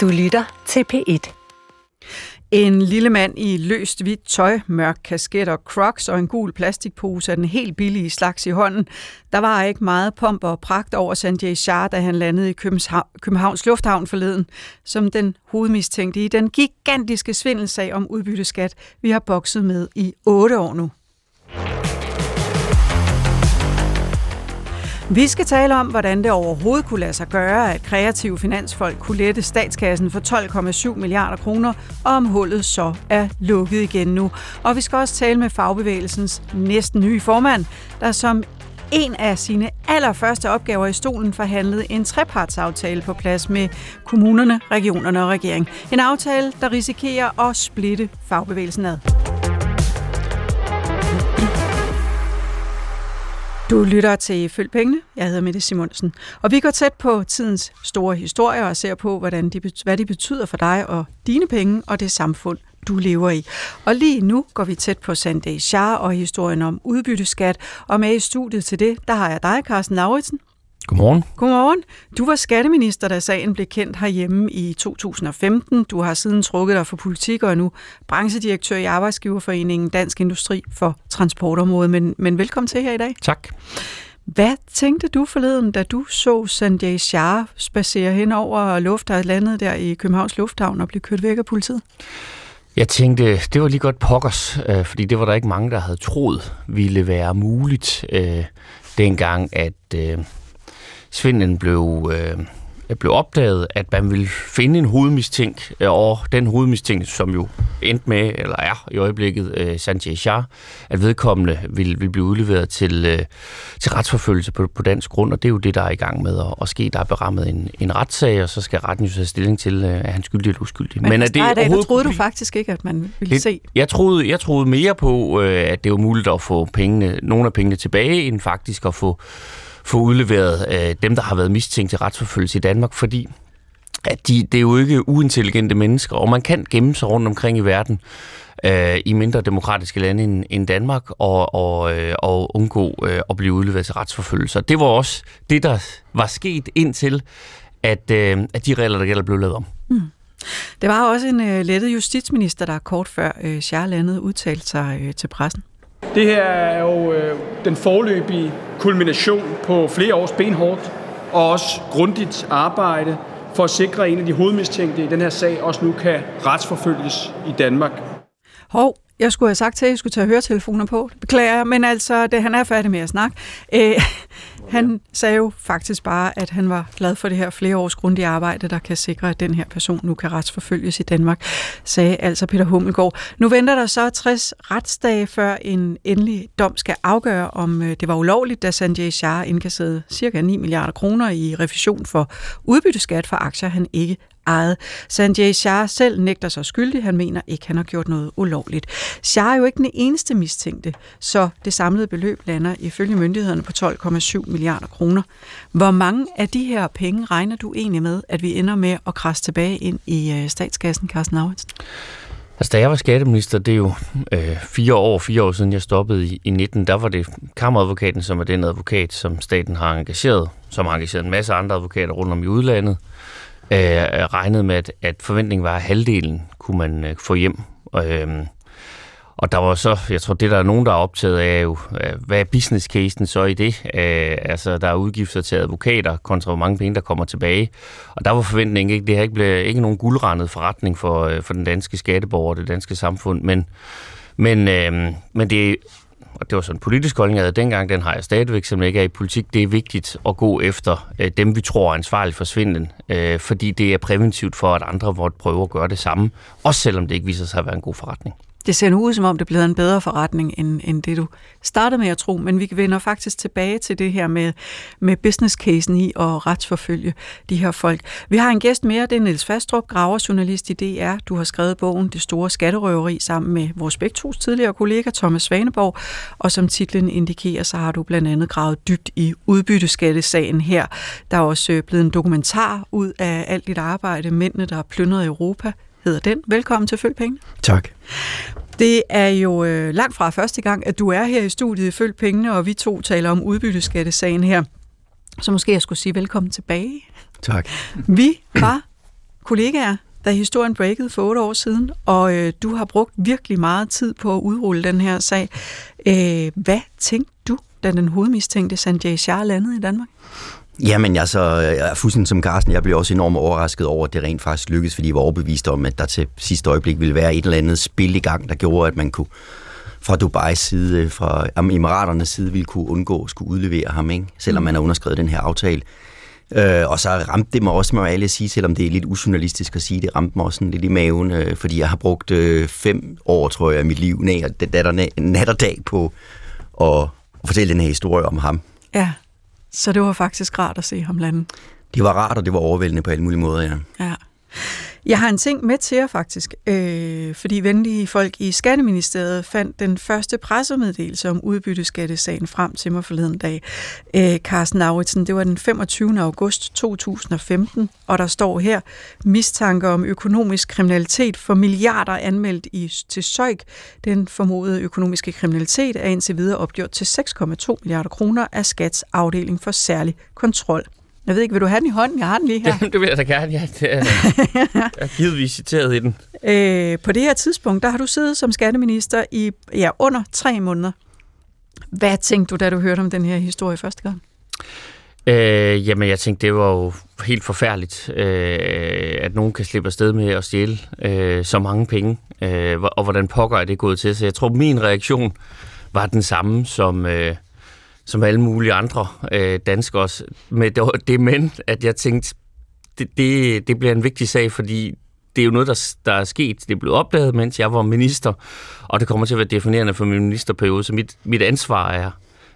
Du lytter til P1. En lille mand i løst hvidt tøj, mørk kasket og crocs og en gul plastikpose af den helt billige slags i hånden. Der var ikke meget pomp og pragt over Sanjay Shah, da han landede i Københavns Lufthavn forleden, som den hovedmistænkte i den gigantiske svindelsag om udbytteskat, vi har bokset med i otte år nu. Vi skal tale om, hvordan det overhovedet kunne lade sig gøre, at kreative finansfolk kunne lette statskassen for 12,7 milliarder kroner, og om hullet så er lukket igen nu. Og vi skal også tale med fagbevægelsens næsten nye formand, der som en af sine allerførste opgaver i stolen forhandlede en trepartsaftale på plads med kommunerne, regionerne og regeringen. En aftale, der risikerer at splitte fagbevægelsen ad. Du lytter til Følg Pengene. Jeg hedder Mette Simonsen. Og vi går tæt på tidens store historier og ser på, hvordan de, hvad de betyder for dig og dine penge og det samfund, du lever i. Og lige nu går vi tæt på Sanday Shah og historien om udbytteskat. Og med i studiet til det, der har jeg dig, Carsten Lauritsen. Godmorgen. Godmorgen. Du var skatteminister, da sagen blev kendt herhjemme i 2015. Du har siden trukket dig for politik og er nu branchedirektør i Arbejdsgiverforeningen Dansk Industri for transportområdet. Men, men velkommen til her i dag. Tak. Hvad tænkte du forleden, da du så Sanjay Shah spacere hen over luft, og landet der i Københavns Lufthavn og blive kørt væk af politiet? Jeg tænkte, det var lige godt pokkers, øh, fordi det var der ikke mange, der havde troet ville være muligt øh, dengang, at øh, svindlen blev, øh, blev opdaget, at man ville finde en hovedmistænkt, øh, og den hovedmistænkt, som jo endte med, eller er i øjeblikket, øh, Sanjay Shah, at vedkommende vil, vil blive udleveret til, øh, til retsforfølgelse på, på dansk grund, og det er jo det, der er i gang med at, at ske. Der er berammet en, en retssag, og så skal retten jo tage stilling til, øh, er han skyldig eller uskyldig. Men, Men er det nej, det troede du faktisk ikke, at man ville det, se? Jeg troede, jeg troede mere på, øh, at det var muligt at få pengene, nogle af pengene tilbage, end faktisk at få få udleveret øh, dem, der har været mistænkt til retsforfølgelse i Danmark, fordi at de, det er jo ikke uintelligente mennesker, og man kan gemme sig rundt omkring i verden øh, i mindre demokratiske lande end, end Danmark og, og, øh, og undgå øh, at blive udleveret til retsforfølgelse. Det var også det, der var sket indtil, at, øh, at de regler, der gælder, blev lavet om. Mm. Det var også en øh, lettet justitsminister, der kort før øh, Charlandet udtalte sig øh, til pressen. Det her er jo øh, den forløbige kulmination på flere års benhårdt og også grundigt arbejde for at sikre, at en af de hovedmistænkte i den her sag også nu kan retsforfølges i Danmark. Hov, jeg skulle have sagt til, at jeg skulle tage høretelefoner på. Beklager jeg, men altså, det, han er færdig med at snakke. Øh, han sagde jo faktisk bare, at han var glad for det her flere års grundige arbejde, der kan sikre, at den her person nu kan retsforfølges i Danmark, sagde altså Peter Hummelgaard. Nu venter der så 60 retsdage, før en endelig dom skal afgøre, om øh, det var ulovligt, da Sanjay Shah indkasserede cirka 9 milliarder kroner i revision for udbytteskat for aktier, han ikke eget. Sanjay Shah selv nægter sig skyldig. Han mener ikke, han har gjort noget ulovligt. Shah er jo ikke den eneste mistænkte, så det samlede beløb lander ifølge myndighederne på 12,7 milliarder kroner. Hvor mange af de her penge regner du egentlig med, at vi ender med at krasse tilbage ind i øh, statskassen, Carsten Lauritsen? Altså, da jeg var skatteminister, det er jo øh, fire år, fire år siden jeg stoppede i, i 19, der var det kammeradvokaten, som er den advokat, som staten har engageret, som har engageret en masse andre advokater rundt om i udlandet, øh, regnede med, at, at forventningen var, at halvdelen kunne man øh, få hjem. Øh, og der var så, jeg tror, det der er nogen, der er optaget af, jo, øh, hvad er business casen så i det? Øh, altså, der er udgifter til advokater, kontra hvor mange penge, der kommer tilbage. Og der var forventningen ikke, det har ikke blevet ikke nogen guldrendet forretning for, øh, for den danske skatteborger og det danske samfund, men, men, øh, men det og det var sådan en politisk holdning, jeg havde dengang, den har jeg stadigvæk, som ikke er i politik. Det er vigtigt at gå efter øh, dem, vi tror er ansvarlige for svindlen, øh, fordi det er præventivt for, at andre måtte prøve at gøre det samme, også selvom det ikke viser sig at være en god forretning. Det ser nu ud, som om det bliver en bedre forretning, end, end det du startede med at tro, men vi vender faktisk tilbage til det her med, med business casen i at retsforfølge de her folk. Vi har en gæst mere, det er Niels Fastrup, graverjournalist i DR. Du har skrevet bogen Det store skatterøveri sammen med vores begge tidligere kollega Thomas Svaneborg, og som titlen indikerer, så har du blandt andet gravet dybt i udbytteskattesagen her. Der er også øh, blevet en dokumentar ud af alt dit arbejde, Mændene, der har plyndret Europa, hedder den. Velkommen til Følg Pengene. Tak. Det er jo øh, langt fra første gang, at du er her i studiet i Følg Pengene, og vi to taler om udbytteskattesagen her. Så måske jeg skulle sige velkommen tilbage. Tak. Vi var kollegaer, da historien breakede for otte år siden, og øh, du har brugt virkelig meget tid på at udrulle den her sag. Øh, hvad tænkte du, da den hovedmistænkte Sanjay Shah landede i Danmark? Jamen, jeg, så, jeg er fuldstændig som Carsten. Jeg blev også enormt overrasket over, at det rent faktisk lykkedes, fordi jeg var overbevist om, at der til sidste øjeblik ville være et eller andet spil i gang, der gjorde, at man kunne fra Dubais side, fra Emiraternes side, ville kunne undgå at skulle udlevere ham, ikke? selvom mm. man har underskrevet den her aftale. Øh, og så ramte det mig også, må jeg sige, selvom det er lidt ujournalistisk at sige, det ramte mig også sådan lidt i maven, øh, fordi jeg har brugt øh, fem år, tror jeg, af mit liv, nat, nat og dag på at, at fortælle den her historie om ham. Ja, så det var faktisk rart at se ham lande. Det var rart, og det var overvældende på alle mulige måder, ja. Ja. Jeg har en ting med til jer faktisk, øh, fordi venlige folk i Skatteministeriet fandt den første pressemeddelelse om udbytteskattesagen frem til mig forleden dag. Øh, Carsten Auritsen, det var den 25. august 2015, og der står her, mistanke om økonomisk kriminalitet for milliarder anmeldt i, til Søjk. Den formodede økonomiske kriminalitet er indtil videre opgjort til 6,2 milliarder kroner af Skats afdeling for særlig kontrol. Jeg ved ikke, vil du have den i hånden? Jeg har den lige her. Det, det vil jeg da gerne, ja. Det er, jeg er givetvis citeret i den. Øh, på det her tidspunkt, der har du siddet som skatteminister i ja, under tre måneder. Hvad tænkte du, da du hørte om den her historie første gang? Øh, jamen, jeg tænkte, det var jo helt forfærdeligt, øh, at nogen kan slippe afsted med at stjæle øh, så mange penge, øh, og hvordan pokker er det gået til. Så jeg tror, min reaktion var den samme som... Øh, som alle mulige andre øh, danskere også, med det, det men, at jeg tænkte, det, det, det bliver en vigtig sag, fordi det er jo noget, der, der er sket. Det er blevet opdaget, mens jeg var minister, og det kommer til at være definerende for min ministerperiode, så mit, mit ansvar er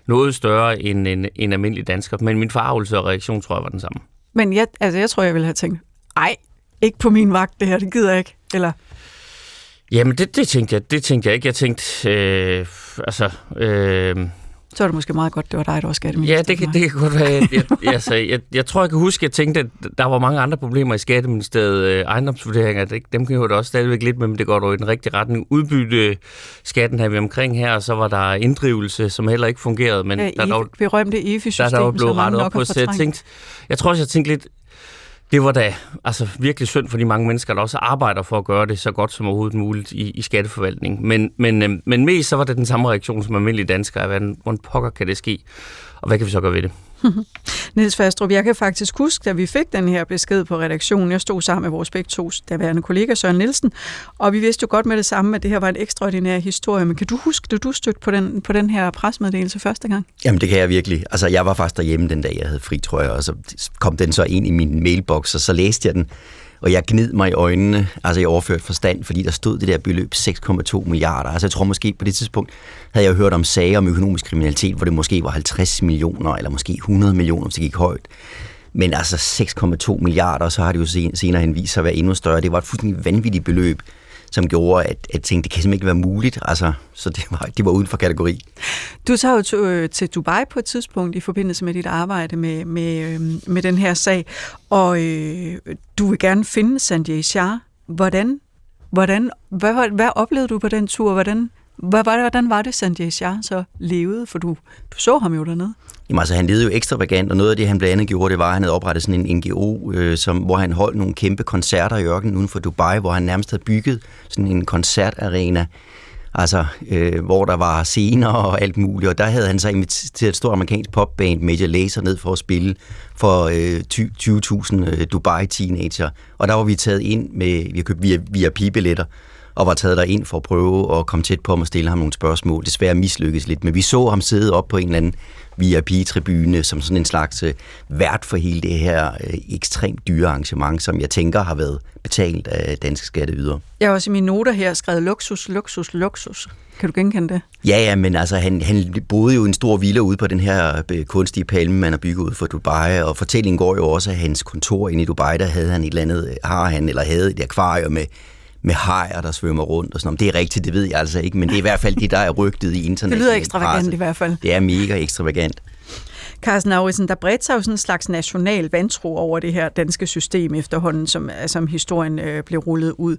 noget større end en, en almindelig dansker. Men min forarvelse og reaktion, tror jeg, var den samme. Men jeg, altså, jeg tror, jeg ville have tænkt, ej, ikke på min vagt, det her, det gider jeg ikke. Eller Jamen, det, det, tænkte jeg, det tænkte jeg ikke. Jeg tænkte, øh, altså, øh, så er det måske meget godt, det var dig, der var skatteminister. Ja, det kan, det kan godt være. Jeg, jeg, altså, jeg, jeg tror, jeg kan huske, at jeg tænkte, at der var mange andre problemer i skatteministeriet. Øh, ejendomsvurderinger, det, dem kan jeg jo også stadigvæk lidt med, men det går dog i den rigtige retning. Udbytte skatten her vi omkring her, og så var der inddrivelse, som heller ikke fungerede. Men ja, der, der, berømte EFI-system, der, der var blevet rettet op på, så jeg tænkte, jeg tror også, jeg tænkte lidt, det var da altså, virkelig synd for de mange mennesker, der også arbejder for at gøre det så godt som overhovedet muligt i, i skatteforvaltningen. Men, men, øh, men mest så var det den samme reaktion som almindelige danskere. Hvordan, hvordan pokker kan det ske? Og hvad kan vi så gøre ved det? Niels Fastrup, jeg kan faktisk huske, da vi fik den her besked på redaktionen, jeg stod sammen med vores begge to daværende kollega Søren Nielsen, og vi vidste jo godt med det samme, at det her var en ekstraordinær historie, men kan du huske, da du stødte på den, på den her presmeddelelse første gang? Jamen det kan jeg virkelig. Altså jeg var faktisk derhjemme den dag, jeg havde fri, tror jeg, og så kom den så ind i min mailbox, og så læste jeg den, og jeg gned mig i øjnene, altså i overført forstand, fordi der stod det der beløb 6,2 milliarder. Altså jeg tror måske på det tidspunkt, havde jeg hørt om sager om økonomisk kriminalitet, hvor det måske var 50 millioner, eller måske 100 millioner, hvis det gik højt. Men altså 6,2 milliarder, så har det jo senere hen vist sig at være endnu større. Det var et fuldstændig vanvittigt beløb som gjorde, at jeg tænkte, det kan simpelthen ikke være muligt. Altså, så det var, det var uden for kategori. Du tager jo til, øh, til Dubai på et tidspunkt i forbindelse med dit arbejde med, med, øh, med den her sag, og øh, du vil gerne finde Sanjay Shah. Hvordan, hvordan, hvad, hvad oplevede du på den tur? Hvordan, hvad, hvordan var det, Sanjay Shah så levede? For du, du så ham jo dernede. Jamen altså, han levede jo ekstravagant, og noget af det, han blandt andet gjorde, det var, at han havde oprettet sådan en NGO, øh, som, hvor han holdt nogle kæmpe koncerter i ørkenen uden for Dubai, hvor han nærmest havde bygget sådan en koncertarena, altså, øh, hvor der var scener og alt muligt, og der havde han så inviteret et stort amerikansk popband, Major Lazer, ned for at spille for øh, 20.000 øh, Dubai-teenager, og der var vi taget ind med, vi har købt via, via billetter og var taget ind for at prøve at komme tæt på ham og stille ham nogle spørgsmål. Desværre mislykkedes lidt, men vi så ham sidde op på en eller anden VIP-tribune som sådan en slags øh, vært for hele det her øh, ekstremt dyre arrangement, som jeg tænker har været betalt af danske skatteydere. Jeg har også i mine noter her skrevet luksus, luksus, luksus. Kan du genkende det? Ja, ja, men altså, han, han boede jo en stor villa ude på den her øh, kunstige palme, man har bygget ud for Dubai, og fortællingen går jo også, at hans kontor inde i Dubai, der havde han et eller andet, har han eller havde et akvarium med med hajer, der svømmer rundt og sådan noget. Det er rigtigt, det ved jeg altså ikke, men det er i hvert fald det, der er rygtet i internet. Det lyder ekstravagant i hvert fald. Det er mega ekstravagant. Carsten Auritsen, der bredte sig jo sådan en slags national vantro over det her danske system efterhånden, som, som historien øh, blev rullet ud.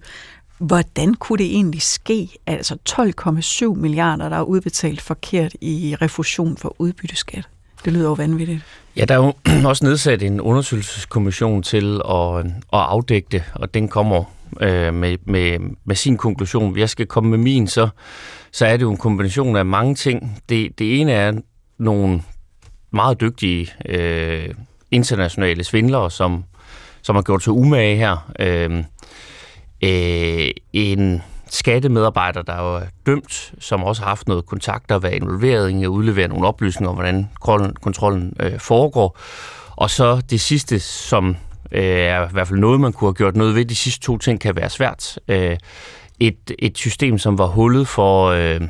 Hvordan kunne det egentlig ske? Altså 12,7 milliarder, der er udbetalt forkert i refusion for udbytteskat. Det lyder jo vanvittigt. Ja, der er jo også nedsat en undersøgelseskommission til at, at afdække det, og den kommer øh, med, med, med sin konklusion. Jeg skal komme med min, så, så er det jo en kombination af mange ting. Det, det ene er nogle meget dygtige øh, internationale svindlere, som, som har gjort sig umage her. Øh, øh, en skattemedarbejder, der er dømt, som også har haft noget kontakt og været involveret i at udlevere nogle oplysninger om, hvordan kontrollen øh, foregår. Og så det sidste, som øh, er i hvert fald noget, man kunne have gjort noget ved. De sidste to ting kan være svært. Øh, et, et system, som var hullet for... Øh,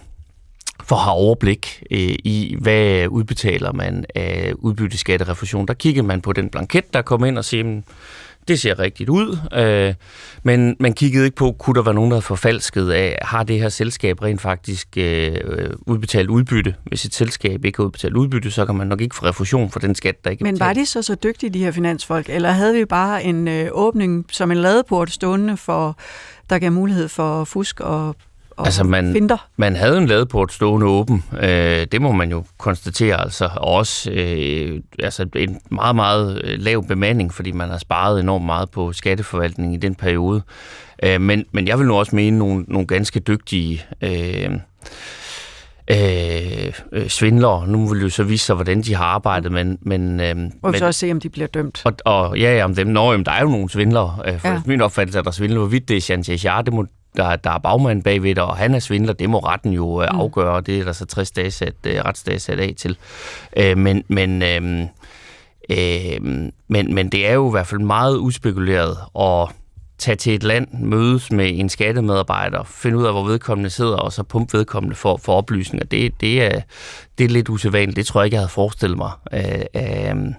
for at have overblik øh, i, hvad udbetaler man af udbytteskatterefusion. Der kiggede man på den blanket, der kom ind og sagde, det ser rigtigt ud, øh, men man kiggede ikke på, kunne der være nogen, der havde forfalsket af, har det her selskab rent faktisk øh, udbetalt udbytte? Hvis et selskab ikke har udbetalt udbytte, så kan man nok ikke få refusion for den skat, der ikke Men var de så så dygtige, de her finansfolk, eller havde vi bare en øh, åbning som en ladeport stående, for, der gav mulighed for fusk og og altså man, finder. man havde en ladeport stående åben, øh, det må man jo konstatere, altså, og også øh, altså en meget, meget øh, lav bemanding, fordi man har sparet enormt meget på skatteforvaltningen i den periode. Øh, men, men jeg vil nu også mene nogle, nogle ganske dygtige øh, øh, øh svindlere. Nu vil det jo så vise sig, hvordan de har arbejdet, men... men øh, og vi så også se, om de bliver dømt. Og, og ja, om dem. Nå, jamen, der er jo nogle svindlere. Øh, for ja. min opfattelse er der svindler. Hvorvidt det er Jean det må, der, der er bagmand bagved det, og han er svindler, det må retten jo øh, mm. afgøre, det er der så 60 dage sat, øh, retsdage sat af til. Øh, men, men, øh, øh, men, men det er jo i hvert fald meget uspekuleret at tage til et land, mødes med en skattemedarbejder, finde ud af, hvor vedkommende sidder, og så pumpe vedkommende for, for oplysninger. Det, det, er, det er lidt usædvanligt. Det tror jeg ikke, jeg havde forestillet mig, øh, øh,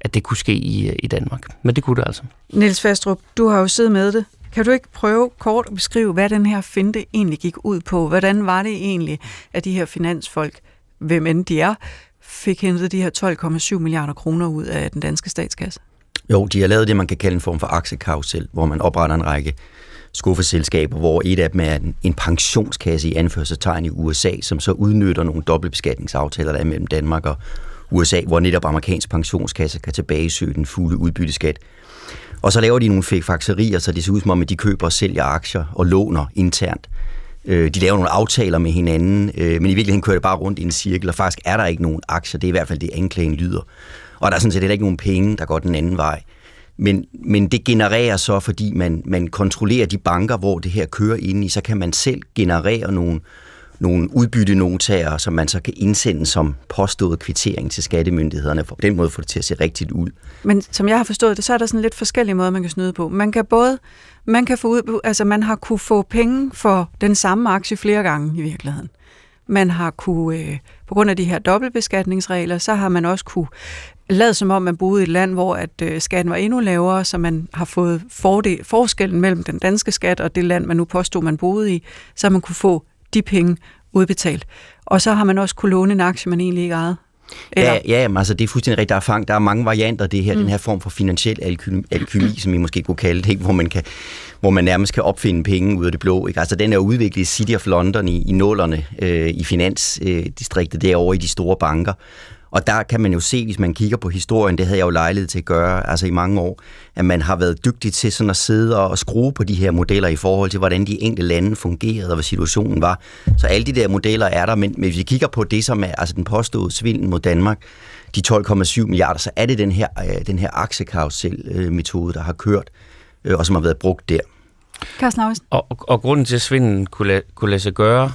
at det kunne ske i, i Danmark. Men det kunne det altså. Niels Fastrup, du har jo siddet med det kan du ikke prøve kort at beskrive, hvad den her finte egentlig gik ud på? Hvordan var det egentlig, at de her finansfolk, hvem end de er, fik hentet de her 12,7 milliarder kroner ud af den danske statskasse? Jo, de har lavet det, man kan kalde en form for aktiekarusel, hvor man opretter en række skuffeselskaber, hvor et af dem er en pensionskasse i anførselstegn i USA, som så udnytter nogle dobbeltbeskatningsaftaler, der er mellem Danmark og USA, hvor netop amerikansk pensionskasse kan tilbagesøge den fulde udbytteskat og så laver de nogle fækfakserier, så det ser ud som om, at de køber og sælger aktier og låner internt. Øh, de laver nogle aftaler med hinanden, øh, men i virkeligheden kører det bare rundt i en cirkel, og faktisk er der ikke nogen aktier. Det er i hvert fald det, anklagen lyder. Og der er sådan set heller ikke nogen penge, der går den anden vej. Men, men det genererer så, fordi man, man kontrollerer de banker, hvor det her kører ind i, så kan man selv generere nogle, nogle udbyttenotager, som man så kan indsende som påstået kvittering til skattemyndighederne, for på den måde få det til at se rigtigt ud. Men som jeg har forstået det, så er der sådan lidt forskellige måder, man kan snyde på. Man kan både, man kan få ud, altså man har kunne få penge for den samme aktie flere gange i virkeligheden. Man har kunne, øh, på grund af de her dobbeltbeskatningsregler, så har man også kunne lade som om, man boede i et land, hvor at øh, skatten var endnu lavere, så man har fået fordel, forskellen mellem den danske skat og det land, man nu påstod, man boede i, så man kunne få de penge udbetalt. Og så har man også kunne låne en aktie, man egentlig ikke ejede. Eller? Ja, ja altså det er fuldstændig rigtigt. Der er, fang, der er mange varianter af det her, mm. den her form for finansiel alkymi, alkymi som I måske kunne kalde det, ikke? Hvor, man kan, hvor man nærmest kan opfinde penge ud af det blå. Ikke? Altså den er udviklet i City of London i, i nullerne, øh, i finansdistriktet øh, derovre i de store banker. Og der kan man jo se, hvis man kigger på historien, det havde jeg jo lejlighed til at gøre altså i mange år, at man har været dygtig til sådan at sidde og skrue på de her modeller i forhold til, hvordan de enkelte lande fungerede og hvad situationen var. Så alle de der modeller er der, men, hvis vi kigger på det, som er altså den påståede svindel mod Danmark, de 12,7 milliarder, så er det den her, øh, den her aktiekarusel-metode, der har kørt, øh, og som har været brugt der. Carsten og, og grunden til, at svindelen kunne, lade, kunne lade sig gøre,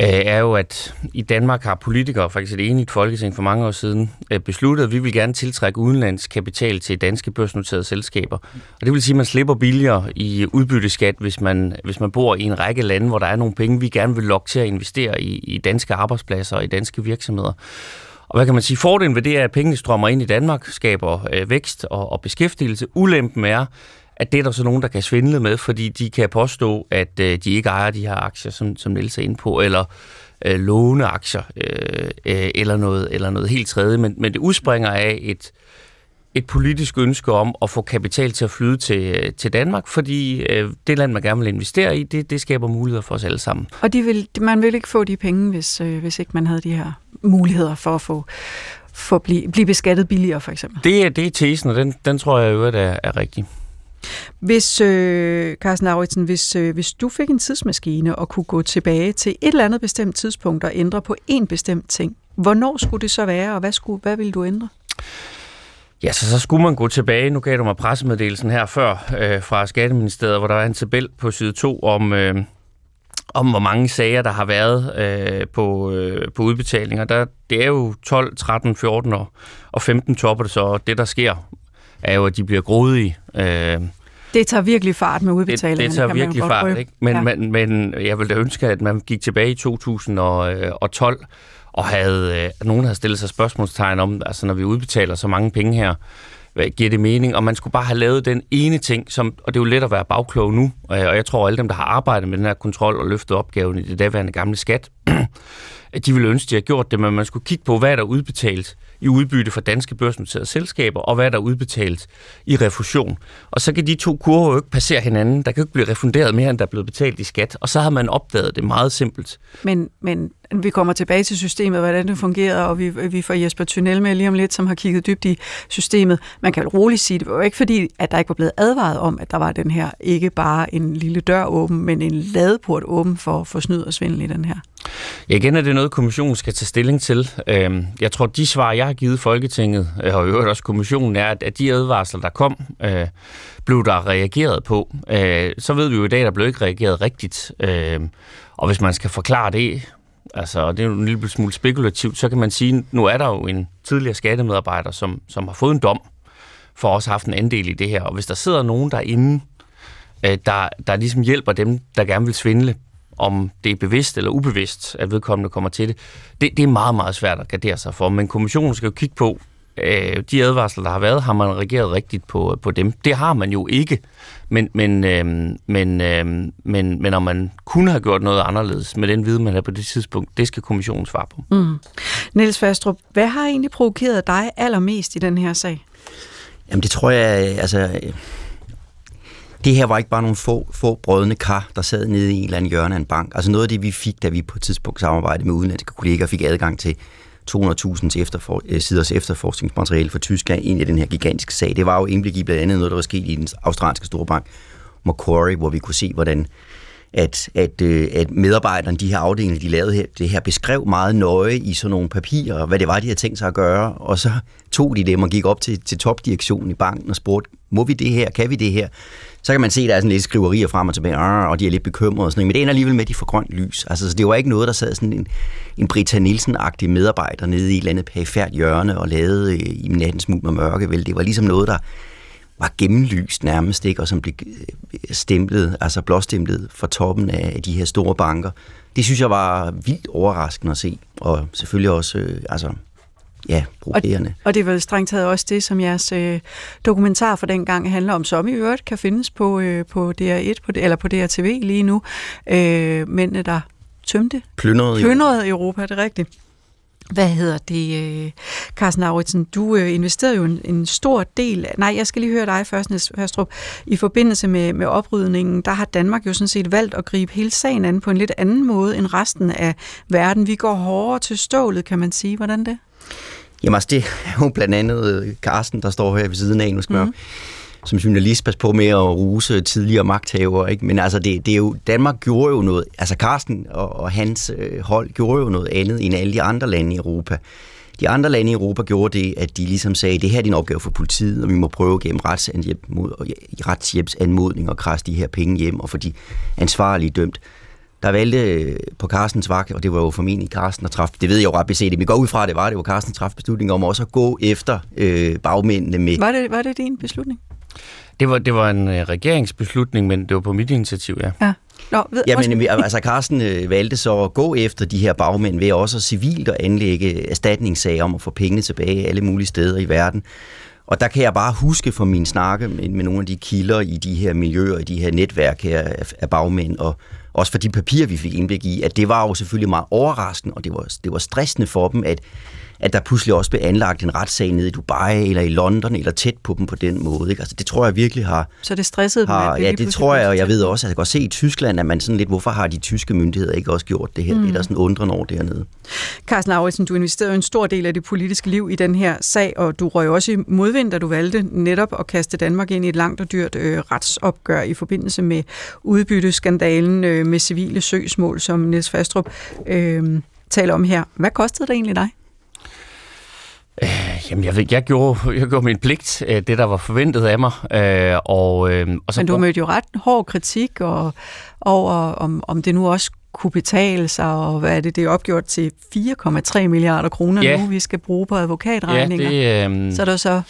Øh, er jo, at i Danmark har politikere, faktisk et enigt folketing for mange år siden, øh, besluttet, at vi vil gerne tiltrække udenlandsk kapital til danske børsnoterede selskaber. Og det vil sige, at man slipper billigere i udbytteskat, hvis man, hvis man bor i en række lande, hvor der er nogle penge, vi gerne vil lokke til at investere i, i danske arbejdspladser og i danske virksomheder. Og hvad kan man sige? Fordelen ved det er, at pengene strømmer ind i Danmark, skaber øh, vækst og, og beskæftigelse. Ulempen er, at det er der så nogen, der kan svindle med, fordi de kan påstå, at øh, de ikke ejer de her aktier, som, som Niels er inde på, eller øh, låne aktier, øh, øh, eller, noget, eller noget helt tredje. Men, men det udspringer af et, et politisk ønske om at få kapital til at flyde til, til Danmark, fordi øh, det land, man gerne vil investere i, det, det skaber muligheder for os alle sammen. Og de vil, man vil ikke få de penge, hvis, øh, hvis ikke man havde de her muligheder for at få få blive, blive beskattet billigere, for eksempel. Det er, det er tesen, og den, den tror jeg jo, at er, er rigtig. Hvis, øh, Carsten Lauritsen, hvis, øh, hvis du fik en tidsmaskine og kunne gå tilbage til et eller andet bestemt tidspunkt og ændre på en bestemt ting, hvornår skulle det så være, og hvad, skulle, hvad ville du ændre? Ja, så, så skulle man gå tilbage. Nu gav du mig pressemeddelelsen her før øh, fra Skatteministeriet, hvor der var en tabel på side 2 om, øh, om hvor mange sager, der har været øh, på, øh, på udbetalinger. Der, det er jo 12, 13, 14 og, og 15 topper det så, og det der sker, er jo, at de bliver grådige. Øh, det tager virkelig fart med udbetalingerne. Det, det tager virkelig fart, ikke? Men, ja. men, men jeg ville da ønske, at man gik tilbage i 2012 og havde, øh, nogen havde stillet sig spørgsmålstegn om, altså når vi udbetaler så mange penge her, hvad giver det mening? Og man skulle bare have lavet den ene ting, som, og det er jo let at være bagklog nu, og jeg tror, at alle dem, der har arbejdet med den her kontrol og løftet opgaven i det daværende gamle skat, at de ville ønske, at de havde gjort det, men man skulle kigge på, hvad er der udbetalt i udbytte for danske børsnoterede selskaber, og hvad der er udbetalt i refusion. Og så kan de to kurver jo ikke passere hinanden. Der kan jo ikke blive refunderet mere, end der er blevet betalt i skat. Og så har man opdaget det meget simpelt. Men, men vi kommer tilbage til systemet, hvordan det fungerer, og vi, vi får Jesper Tunnel med lige om lidt, som har kigget dybt i systemet. Man kan vel roligt sige, det var jo ikke fordi, at der ikke var blevet advaret om, at der var den her, ikke bare en lille dør åben, men en ladeport åben for, for snyd og svindel i den her. Ja, igen er det noget, kommissionen skal tage stilling til. Øhm, jeg tror, de svar, jeg har givet Folketinget, øh, og i øvrigt også kommissionen, er, at de advarsler, der kom, øh, blev der reageret på. Øh, så ved vi jo i dag, at der blev ikke reageret rigtigt. Og hvis man skal forklare det, altså det er jo en lille smule spekulativt, så kan man sige, at nu er der jo en tidligere skattemedarbejder, som, som har fået en dom, for også haft en andel i det her. Og hvis der sidder nogen derinde, der, der ligesom hjælper dem, der gerne vil svindle om det er bevidst eller ubevidst, at vedkommende kommer til det, det, det er meget, meget svært at gardere sig for. Men kommissionen skal jo kigge på, øh, de advarsler, der har været, har man reageret rigtigt på, på dem. Det har man jo ikke. Men, men, øh, men, øh, men, men om man kunne have gjort noget anderledes med den viden, man har på det tidspunkt, det skal kommissionen svare på. Mm. Niels Fastrup, hvad har egentlig provokeret dig allermest i den her sag? Jamen det tror jeg, altså det her var ikke bare nogle få, få brødende kar, der sad nede i en eller anden hjørne af en bank. Altså noget af det, vi fik, da vi på et tidspunkt samarbejdede med udenlandske kolleger, fik adgang til 200.000 efterfor, øh, siders efterforskningsmateriale for Tyskland ind i den her gigantiske sag. Det var jo indblik i blandt andet noget, der var sket i den australske storbank Macquarie, hvor vi kunne se, hvordan at, at, øh, at medarbejderne, de her afdelinger, de lavede her, det her, beskrev meget nøje i sådan nogle papirer, hvad det var, de havde tænkt sig at gøre, og så tog de dem og gik op til, til topdirektionen i banken og spurgte, må vi det her, kan vi det her? Så kan man se, at der er sådan lidt skriverier frem og tilbage, og de er lidt bekymrede og sådan noget, men det ender alligevel med, at de får grønt lys. Altså, så det var ikke noget, der sad sådan en, en Britta Nielsen-agtig medarbejder nede i et eller andet perifært hjørne og lavede øh, i nattens smug med mørke, vel? Det var ligesom noget, der var gennemlyst nærmest, ikke? og som blev øh, stemplet, altså blåstemplet fra toppen af de her store banker. Det synes jeg var vildt overraskende at se, og selvfølgelig også øh, altså, ja, provokerende. Og, og det er vel strengt taget også det, som jeres øh, dokumentar for den gang handler om, som i øvrigt kan findes på, øh, på DR1 på, eller på DRTV lige nu. Øh, mændene, der tømte, plyndrede, plyndrede Europa, det er rigtigt. Hvad hedder det, øh, Carsten Auritsen? Du øh, investerede jo en, en stor del... Nej, jeg skal lige høre dig først, Niels Hørstrup. I forbindelse med, med oprydningen, der har Danmark jo sådan set valgt at gribe hele sagen an på en lidt anden måde end resten af verden. Vi går hårdere til stålet, kan man sige. Hvordan det? Jamen altså, det er jo blandt andet Carsten, der står her ved siden af. Nu skal mm som journalist passe på med at ruse tidligere magthavere, ikke? men altså det, det er jo, Danmark gjorde jo noget, altså Carsten og, og hans øh, hold gjorde jo noget andet end alle de andre lande i Europa. De andre lande i Europa gjorde det, at de ligesom sagde, det her er din opgave for politiet, og vi må prøve gennem retshjælpsanmodning og krasse de her penge hjem, og få de ansvarlige dømt. Der valgte øh, på Carstens vagt, og det var jo formentlig Carsten, der træffede, det ved jeg jo ret beset, men går ud fra, at det var det, var Carsten træffede beslutning om også at gå efter øh, bagmændene med... Var det, var det din beslutning? Det var, det var en øh, regeringsbeslutning, men det var på mit initiativ, ja. ja. Nå, ved, ja, men altså Carsten øh, valgte så at gå efter de her bagmænd ved også civilt at anlægge erstatningssager om at få pengene tilbage alle mulige steder i verden. Og der kan jeg bare huske fra min snakke med, med nogle af de kilder i de her miljøer, i de her netværk her af bagmænd og, også for de papirer, vi fik indblik i, at det var jo selvfølgelig meget overraskende, og det var, det var stressende for dem, at at der pludselig også blev anlagt en retssag nede i Dubai eller i London eller tæt på dem på den måde. Ikke? Altså, det tror jeg virkelig har... Så det stressede har, dem? Ja, det tror jeg, og jeg ved også, at jeg kan se i Tyskland, at man sådan lidt, hvorfor har de tyske myndigheder ikke også gjort det her? Mm. Det er der sådan undren over dernede. Carsten Lauritsen, du investerede en stor del af det politiske liv i den her sag, og du røg også i modvind, da du valgte netop at kaste Danmark ind i et langt og dyrt øh, retsopgør i forbindelse med udbytteskandalen øh, med civile søgsmål, som Niels Fastrup øh, taler om her. Hvad kostede det egentlig dig? Øh, jamen, jeg, ved, jeg, gjorde, jeg gjorde min pligt, øh, det der var forventet af mig. Øh, og, øh, og så Men du mødte jo ret hård kritik og, over, om, om det nu også kunne betale sig, og hvad er det, det er opgjort til 4,3 milliarder kroner ja. nu, vi skal bruge på advokatregninger. Ja, det, øh... Så er der så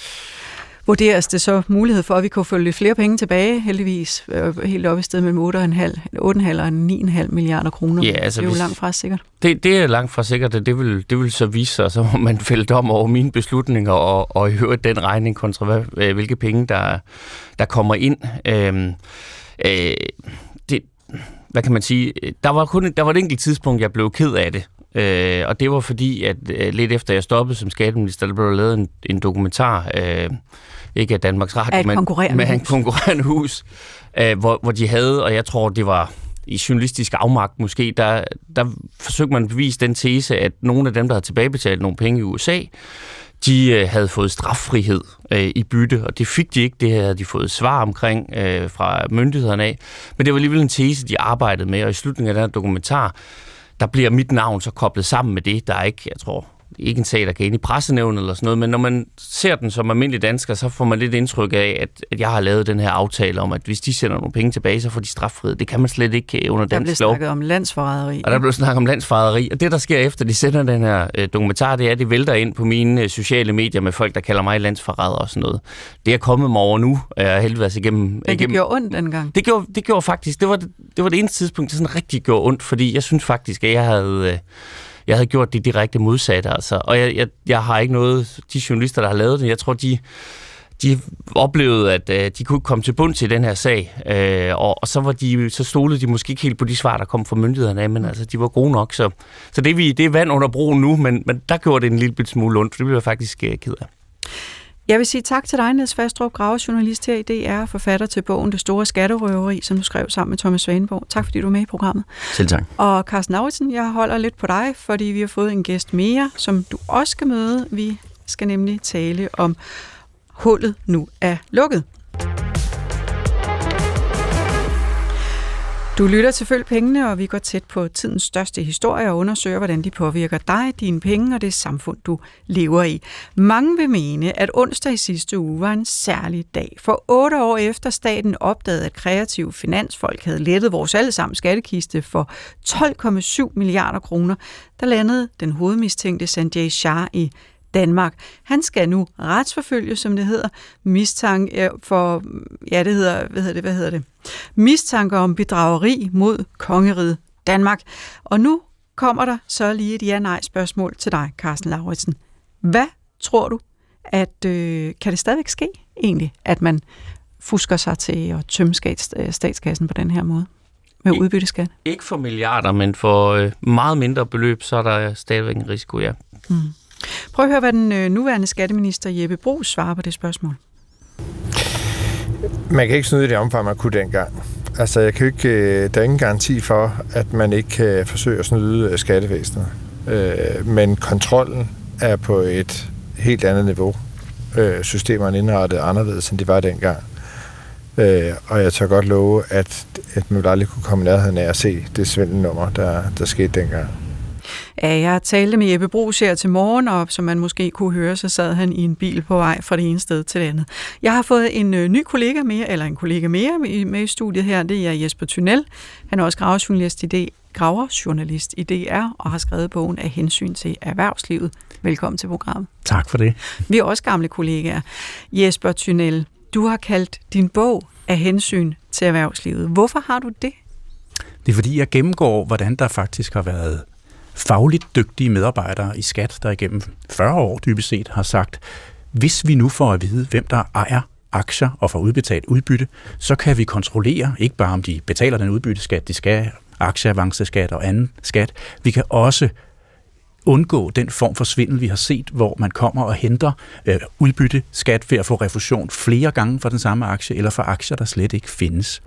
vurderes det så mulighed for, at vi kunne få lidt flere penge tilbage, heldigvis, øh, helt op i stedet mellem 8,5 og 9,5 milliarder kroner. Ja, altså, det er jo langt fra sikkert. Det, det er langt fra sikkert, det vil, det vil så vise sig, så må man fælde dom over mine beslutninger, og, og i øvrigt den regning kontra hvad, øh, hvilke penge, der, der kommer ind. Øhm, øh, det, hvad kan man sige? Der var kun der var et enkelt tidspunkt, jeg blev ked af det. Øh, og det var fordi, at øh, lidt efter jeg stoppede som skatteminister, der blev der lavet en, en dokumentar, øh, ikke af Danmarks Radio, men med en konkurrerende hus, øh, hvor, hvor de havde, og jeg tror, det var i journalistisk afmagt måske, der, der forsøgte man at bevise den tese, at nogle af dem, der havde tilbagebetalt nogle penge i USA, de øh, havde fået straffrihed øh, i bytte, og det fik de ikke. Det havde de fået svar omkring øh, fra myndighederne af. Men det var alligevel en tese, de arbejdede med, og i slutningen af den her dokumentar, der bliver mit navn så koblet sammen med det. Der er ikke, jeg tror, ikke en sag, der kan ind i pressenævnet eller sådan noget, men når man ser den som almindelig dansker, så får man lidt indtryk af, at, at jeg har lavet den her aftale om, at hvis de sender nogle penge tilbage, så får de straffrihed. Det kan man slet ikke under dansk lov. Der blev snakket om landsforræderi. Og der blev snakket om landsforræderi. Og det, der sker efter, de sender den her øh, dokumentar, det er, at de vælter ind på mine øh, sociale medier med folk, der kalder mig landsforræder og sådan noget. Det er kommet mig over nu, er heldigvis igennem... Men det igennem, gjorde ondt dengang? Det gjorde, det gjorde faktisk. Det var det, det var det eneste tidspunkt, det sådan rigtig gjorde ondt, fordi jeg synes faktisk, at jeg havde... Øh, jeg havde gjort det direkte modsatte. Altså. Og jeg, jeg, jeg har ikke noget, de journalister, der har lavet det, jeg tror, de, de oplevede, at øh, de kunne komme til bund til den her sag, øh, og, og så var de så stolede de måske ikke helt på de svar, der kom fra myndighederne af, men altså, de var gode nok. Så, så det, vi, det er vand under broen nu, men, men der gjorde det en lille smule ondt, for det blev jeg faktisk øh, ked af. Jeg vil sige tak til dig, Niels Fastrup, gravejournalist her i DR, forfatter til bogen Det Store Skatterøveri, som du skrev sammen med Thomas Svaneborg. Tak fordi du er med i programmet. Selv tak. Og Carsten Lauritsen, jeg holder lidt på dig, fordi vi har fået en gæst mere, som du også skal møde. Vi skal nemlig tale om hullet nu er lukket. Du lytter til Følg Pengene, og vi går tæt på tidens største historie og undersøger, hvordan de påvirker dig, dine penge og det samfund, du lever i. Mange vil mene, at onsdag i sidste uge var en særlig dag. For otte år efter staten opdagede, at kreative finansfolk havde lettet vores allesammen skattekiste for 12,7 milliarder kroner, der landede den hovedmistænkte Sanjay Shah i Danmark. Han skal nu retsforfølges, som det hedder, mistanke for, ja, det hedder, hvad hedder det, hvad hedder det? Mistanke om bedrageri mod kongeriget Danmark. Og nu kommer der så lige et ja-nej-spørgsmål til dig, Carsten Lauritsen. Hvad tror du, at øh, kan det stadigvæk ske egentlig, at man fusker sig til at tømme øh, statskassen på den her måde? Med udbytteskat? Ikke for milliarder, men for øh, meget mindre beløb, så er der stadigvæk en risiko, ja. Mm. Prøv at høre, hvad den øh, nuværende skatteminister Jeppe Brugs svarer på det spørgsmål. Man kan ikke snyde det omfang, man kunne dengang. Altså, jeg kan ikke, øh, der er ingen garanti for, at man ikke kan forsøge at snyde øh, skattevæsenet. Men kontrollen er på et helt andet niveau. Systemerne indrettet anderledes, end de var dengang. Og jeg tør godt love, at, at man aldrig kunne komme nærheden af at se det svindelnummer, der, der skete dengang. Ja, jeg talte med Jeppe Brugs her til morgen, og som man måske kunne høre, så sad han i en bil på vej fra det ene sted til det andet. Jeg har fået en ø, ny kollega mere, eller en kollega mere med, i studiet her, det er Jesper Tunnel. Han er også gravejournalist i, D, graverjournalist i DR og har skrevet bogen af hensyn til erhvervslivet. Velkommen til programmet. Tak for det. Vi er også gamle kollegaer. Jesper Tunnel, du har kaldt din bog af hensyn til erhvervslivet. Hvorfor har du det? Det er fordi, jeg gennemgår, hvordan der faktisk har været fagligt dygtige medarbejdere i skat, der igennem 40 år dybest set har sagt, hvis vi nu får at vide, hvem der ejer aktier og får udbetalt udbytte, så kan vi kontrollere ikke bare, om de betaler den udbytteskat, de skal, aktieavanceskat og anden skat. Vi kan også undgå den form for svindel, vi har set, hvor man kommer og henter øh, udbytte skat ved at få refusion flere gange for den samme aktie, eller for aktier, der slet ikke findes.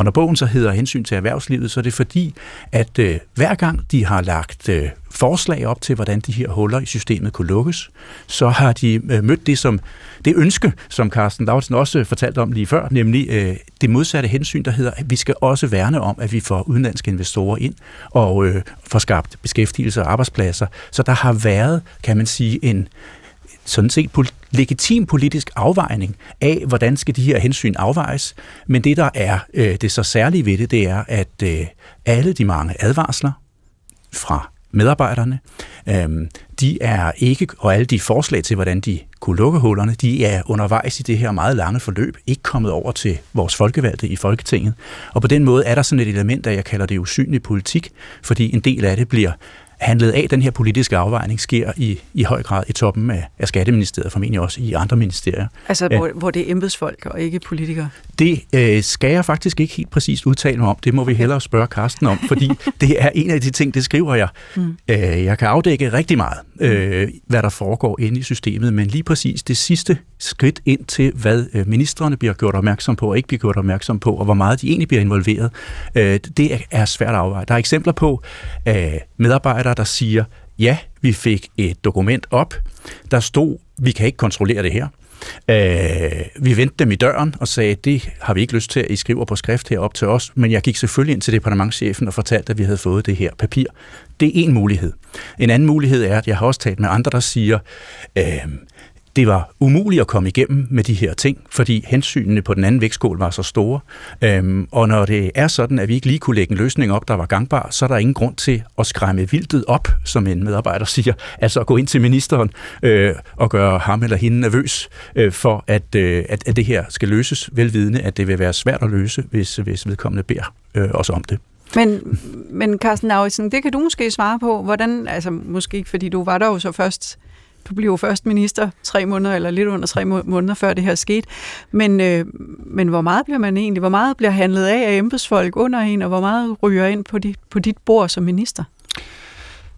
Og når bogen så hedder hensyn til erhvervslivet, så er det fordi, at øh, hver gang de har lagt øh, forslag op til, hvordan de her huller i systemet kunne lukkes, så har de øh, mødt det som det ønske, som Carsten Lauritsen også fortalte om lige før, nemlig øh, det modsatte hensyn, der hedder, at vi skal også værne om, at vi får udenlandske investorer ind og øh, får skabt beskæftigelse og arbejdspladser. Så der har været, kan man sige, en sådan set legitim politisk afvejning af, hvordan skal de her hensyn afvejes. Men det, der er øh, det så særlige ved det, det er, at øh, alle de mange advarsler fra medarbejderne, øh, de er ikke, og alle de forslag til, hvordan de kunne lukke hullerne, de er undervejs i det her meget lange forløb, ikke kommet over til vores folkevalgte i Folketinget. Og på den måde er der sådan et element, der jeg kalder det usynlig politik, fordi en del af det bliver handlet af den her politiske afvejning sker i, i høj grad i toppen af, af Skatteministeriet, formentlig også i andre ministerier. Altså, hvor, hvor det er embedsfolk og ikke politikere? Det øh, skal jeg faktisk ikke helt præcist udtale mig om. Det må vi hellere spørge Karsten om, fordi det er en af de ting, det skriver jeg. Mm. Øh, jeg kan afdække rigtig meget, øh, hvad der foregår inde i systemet, men lige præcis det sidste skridt ind til, hvad øh, ministerne bliver gjort opmærksom på og ikke bliver gjort opmærksom på, og hvor meget de egentlig bliver involveret, øh, det er svært at afveje. Der er eksempler på øh, medarbejdere, der siger, ja, vi fik et dokument op, der stod, vi kan ikke kontrollere det her. Øh, vi vendte dem i døren og sagde, det har vi ikke lyst til, at I skriver på skrift herop til os, men jeg gik selvfølgelig ind til departementchefen og fortalte, at vi havde fået det her papir. Det er en mulighed. En anden mulighed er, at jeg har også talt med andre, der siger, øh, det var umuligt at komme igennem med de her ting, fordi hensynene på den anden vægtskål var så store. Øhm, og når det er sådan, at vi ikke lige kunne lægge en løsning op, der var gangbar, så er der ingen grund til at skræmme vildtet op, som en medarbejder siger. Altså at gå ind til ministeren øh, og gøre ham eller hende nervøs øh, for, at, øh, at, at det her skal løses, velvidende, at det vil være svært at løse, hvis, hvis vedkommende beder øh, os om det. Men, men Carsten Lauritsen, det kan du måske svare på. Hvordan, altså måske ikke, fordi du var der jo så først du blev jo først minister tre måneder, eller lidt under tre måneder, før det her skete. Men, øh, men hvor meget bliver man egentlig, hvor meget bliver handlet af af embedsfolk under en, og hvor meget ryger ind på dit, på dit bord som minister?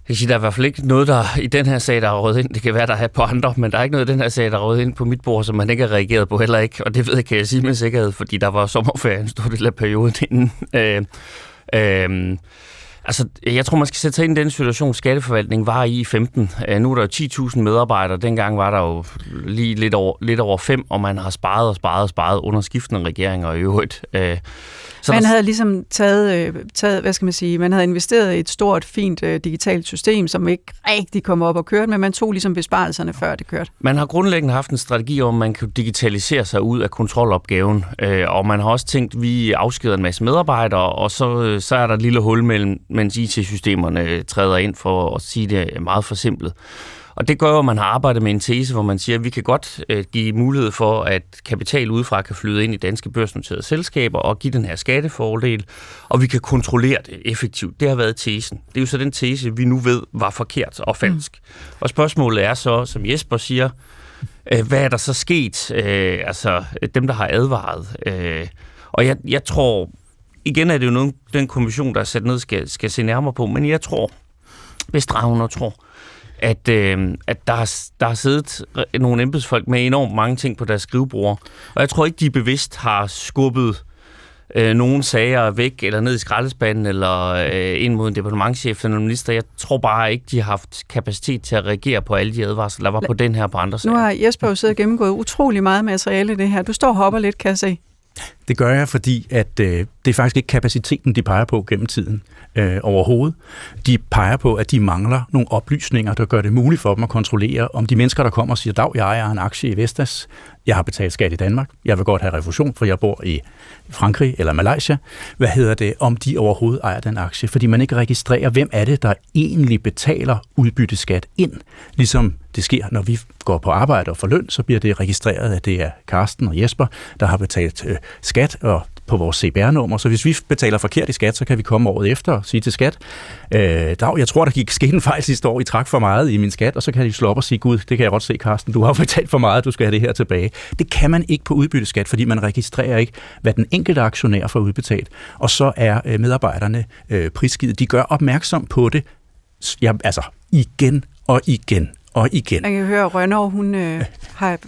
Jeg siger, der er i hvert fald ikke noget, der i den her sag, der er rådet ind. Det kan være, der er på andre, men der er ikke noget i den her sag, der er rådet ind på mit bord, som man ikke har reageret på heller ikke. Og det ved jeg, kan jeg sige med sikkerhed, fordi der var sommerferie en stor del af perioden inden. Øh, øh, Altså, jeg tror, man skal sætte sig ind i den situation, skatteforvaltningen var i i 15. Uh, nu er der jo 10.000 medarbejdere. Dengang var der jo lige lidt over, lidt over fem, og man har sparet og sparet og sparet under skiftende regeringer i øvrigt. Uh, så man der... havde ligesom taget, øh, taget, hvad skal man sige, man havde investeret i et stort, fint øh, digitalt system, som ikke rigtig kom op og kørte, men man tog ligesom besparelserne, før det kørte. Man har grundlæggende haft en strategi om, at man kan digitalisere sig ud af kontrolopgaven, øh, og man har også tænkt, at vi afskeder en masse medarbejdere, og så, øh, så er der et lille hul mellem, mens IT-systemerne træder ind, for at sige det meget forsimplet. Og det gør at man har arbejdet med en tese, hvor man siger, at vi kan godt øh, give mulighed for, at kapital udefra kan flyde ind i danske børsnoterede selskaber og give den her skattefordel, og vi kan kontrollere det effektivt. Det har været tesen. Det er jo så den tese, vi nu ved var forkert og falsk. Mm. Og spørgsmålet er så, som Jesper siger, øh, hvad er der så sket? Øh, altså dem, der har advaret. Og jeg, jeg tror, igen er det jo noget, den kommission, der er sat ned, skal, skal se nærmere på, men jeg tror, hvis Dragen tror, at, øh, at der, har, der har siddet nogle embedsfolk med enormt mange ting på deres skrivebord. Og jeg tror ikke, de bevidst har skubbet øh, nogle sager væk, eller ned i skraldespanden, eller øh, ind mod en departementchef eller en minister. Jeg tror bare ikke, de har haft kapacitet til at reagere på alle de advarsler, der var på den her på andre sager. Nu har Jesper jo siddet og gennemgået utrolig meget materiale i det her. Du står og hopper lidt, kan jeg se. Det gør jeg, fordi at øh, det er faktisk ikke kapaciteten, de peger på gennem tiden øh, overhovedet. De peger på, at de mangler nogle oplysninger, der gør det muligt for dem at kontrollere, om de mennesker, der kommer og siger, dag, jeg ejer en aktie i Vestas, jeg har betalt skat i Danmark, jeg vil godt have refusion, for jeg bor i Frankrig eller Malaysia. Hvad hedder det, om de overhovedet ejer den aktie? Fordi man ikke registrerer, hvem er det, der egentlig betaler udbytteskat ind. Ligesom det sker, når vi går på arbejde og får løn, så bliver det registreret, at det er Karsten og Jesper, der har betalt øh, skat og på vores CBR-nummer, så hvis vi betaler forkert i skat, så kan vi komme året efter og sige til skat, øh, Dag, jeg tror, der gik skete en fejl sidste år, I trak for meget i min skat, og så kan de slå op og sige, gud, det kan jeg godt se, Carsten, du har betalt for meget, du skal have det her tilbage. Det kan man ikke på udbytteskat, fordi man registrerer ikke, hvad den enkelte aktionær får udbetalt. Og så er øh, medarbejderne øh, prisgivet. De gør opmærksom på det, ja, altså igen og igen og igen. Jeg kan høre, at Rønner, hun, øh, har,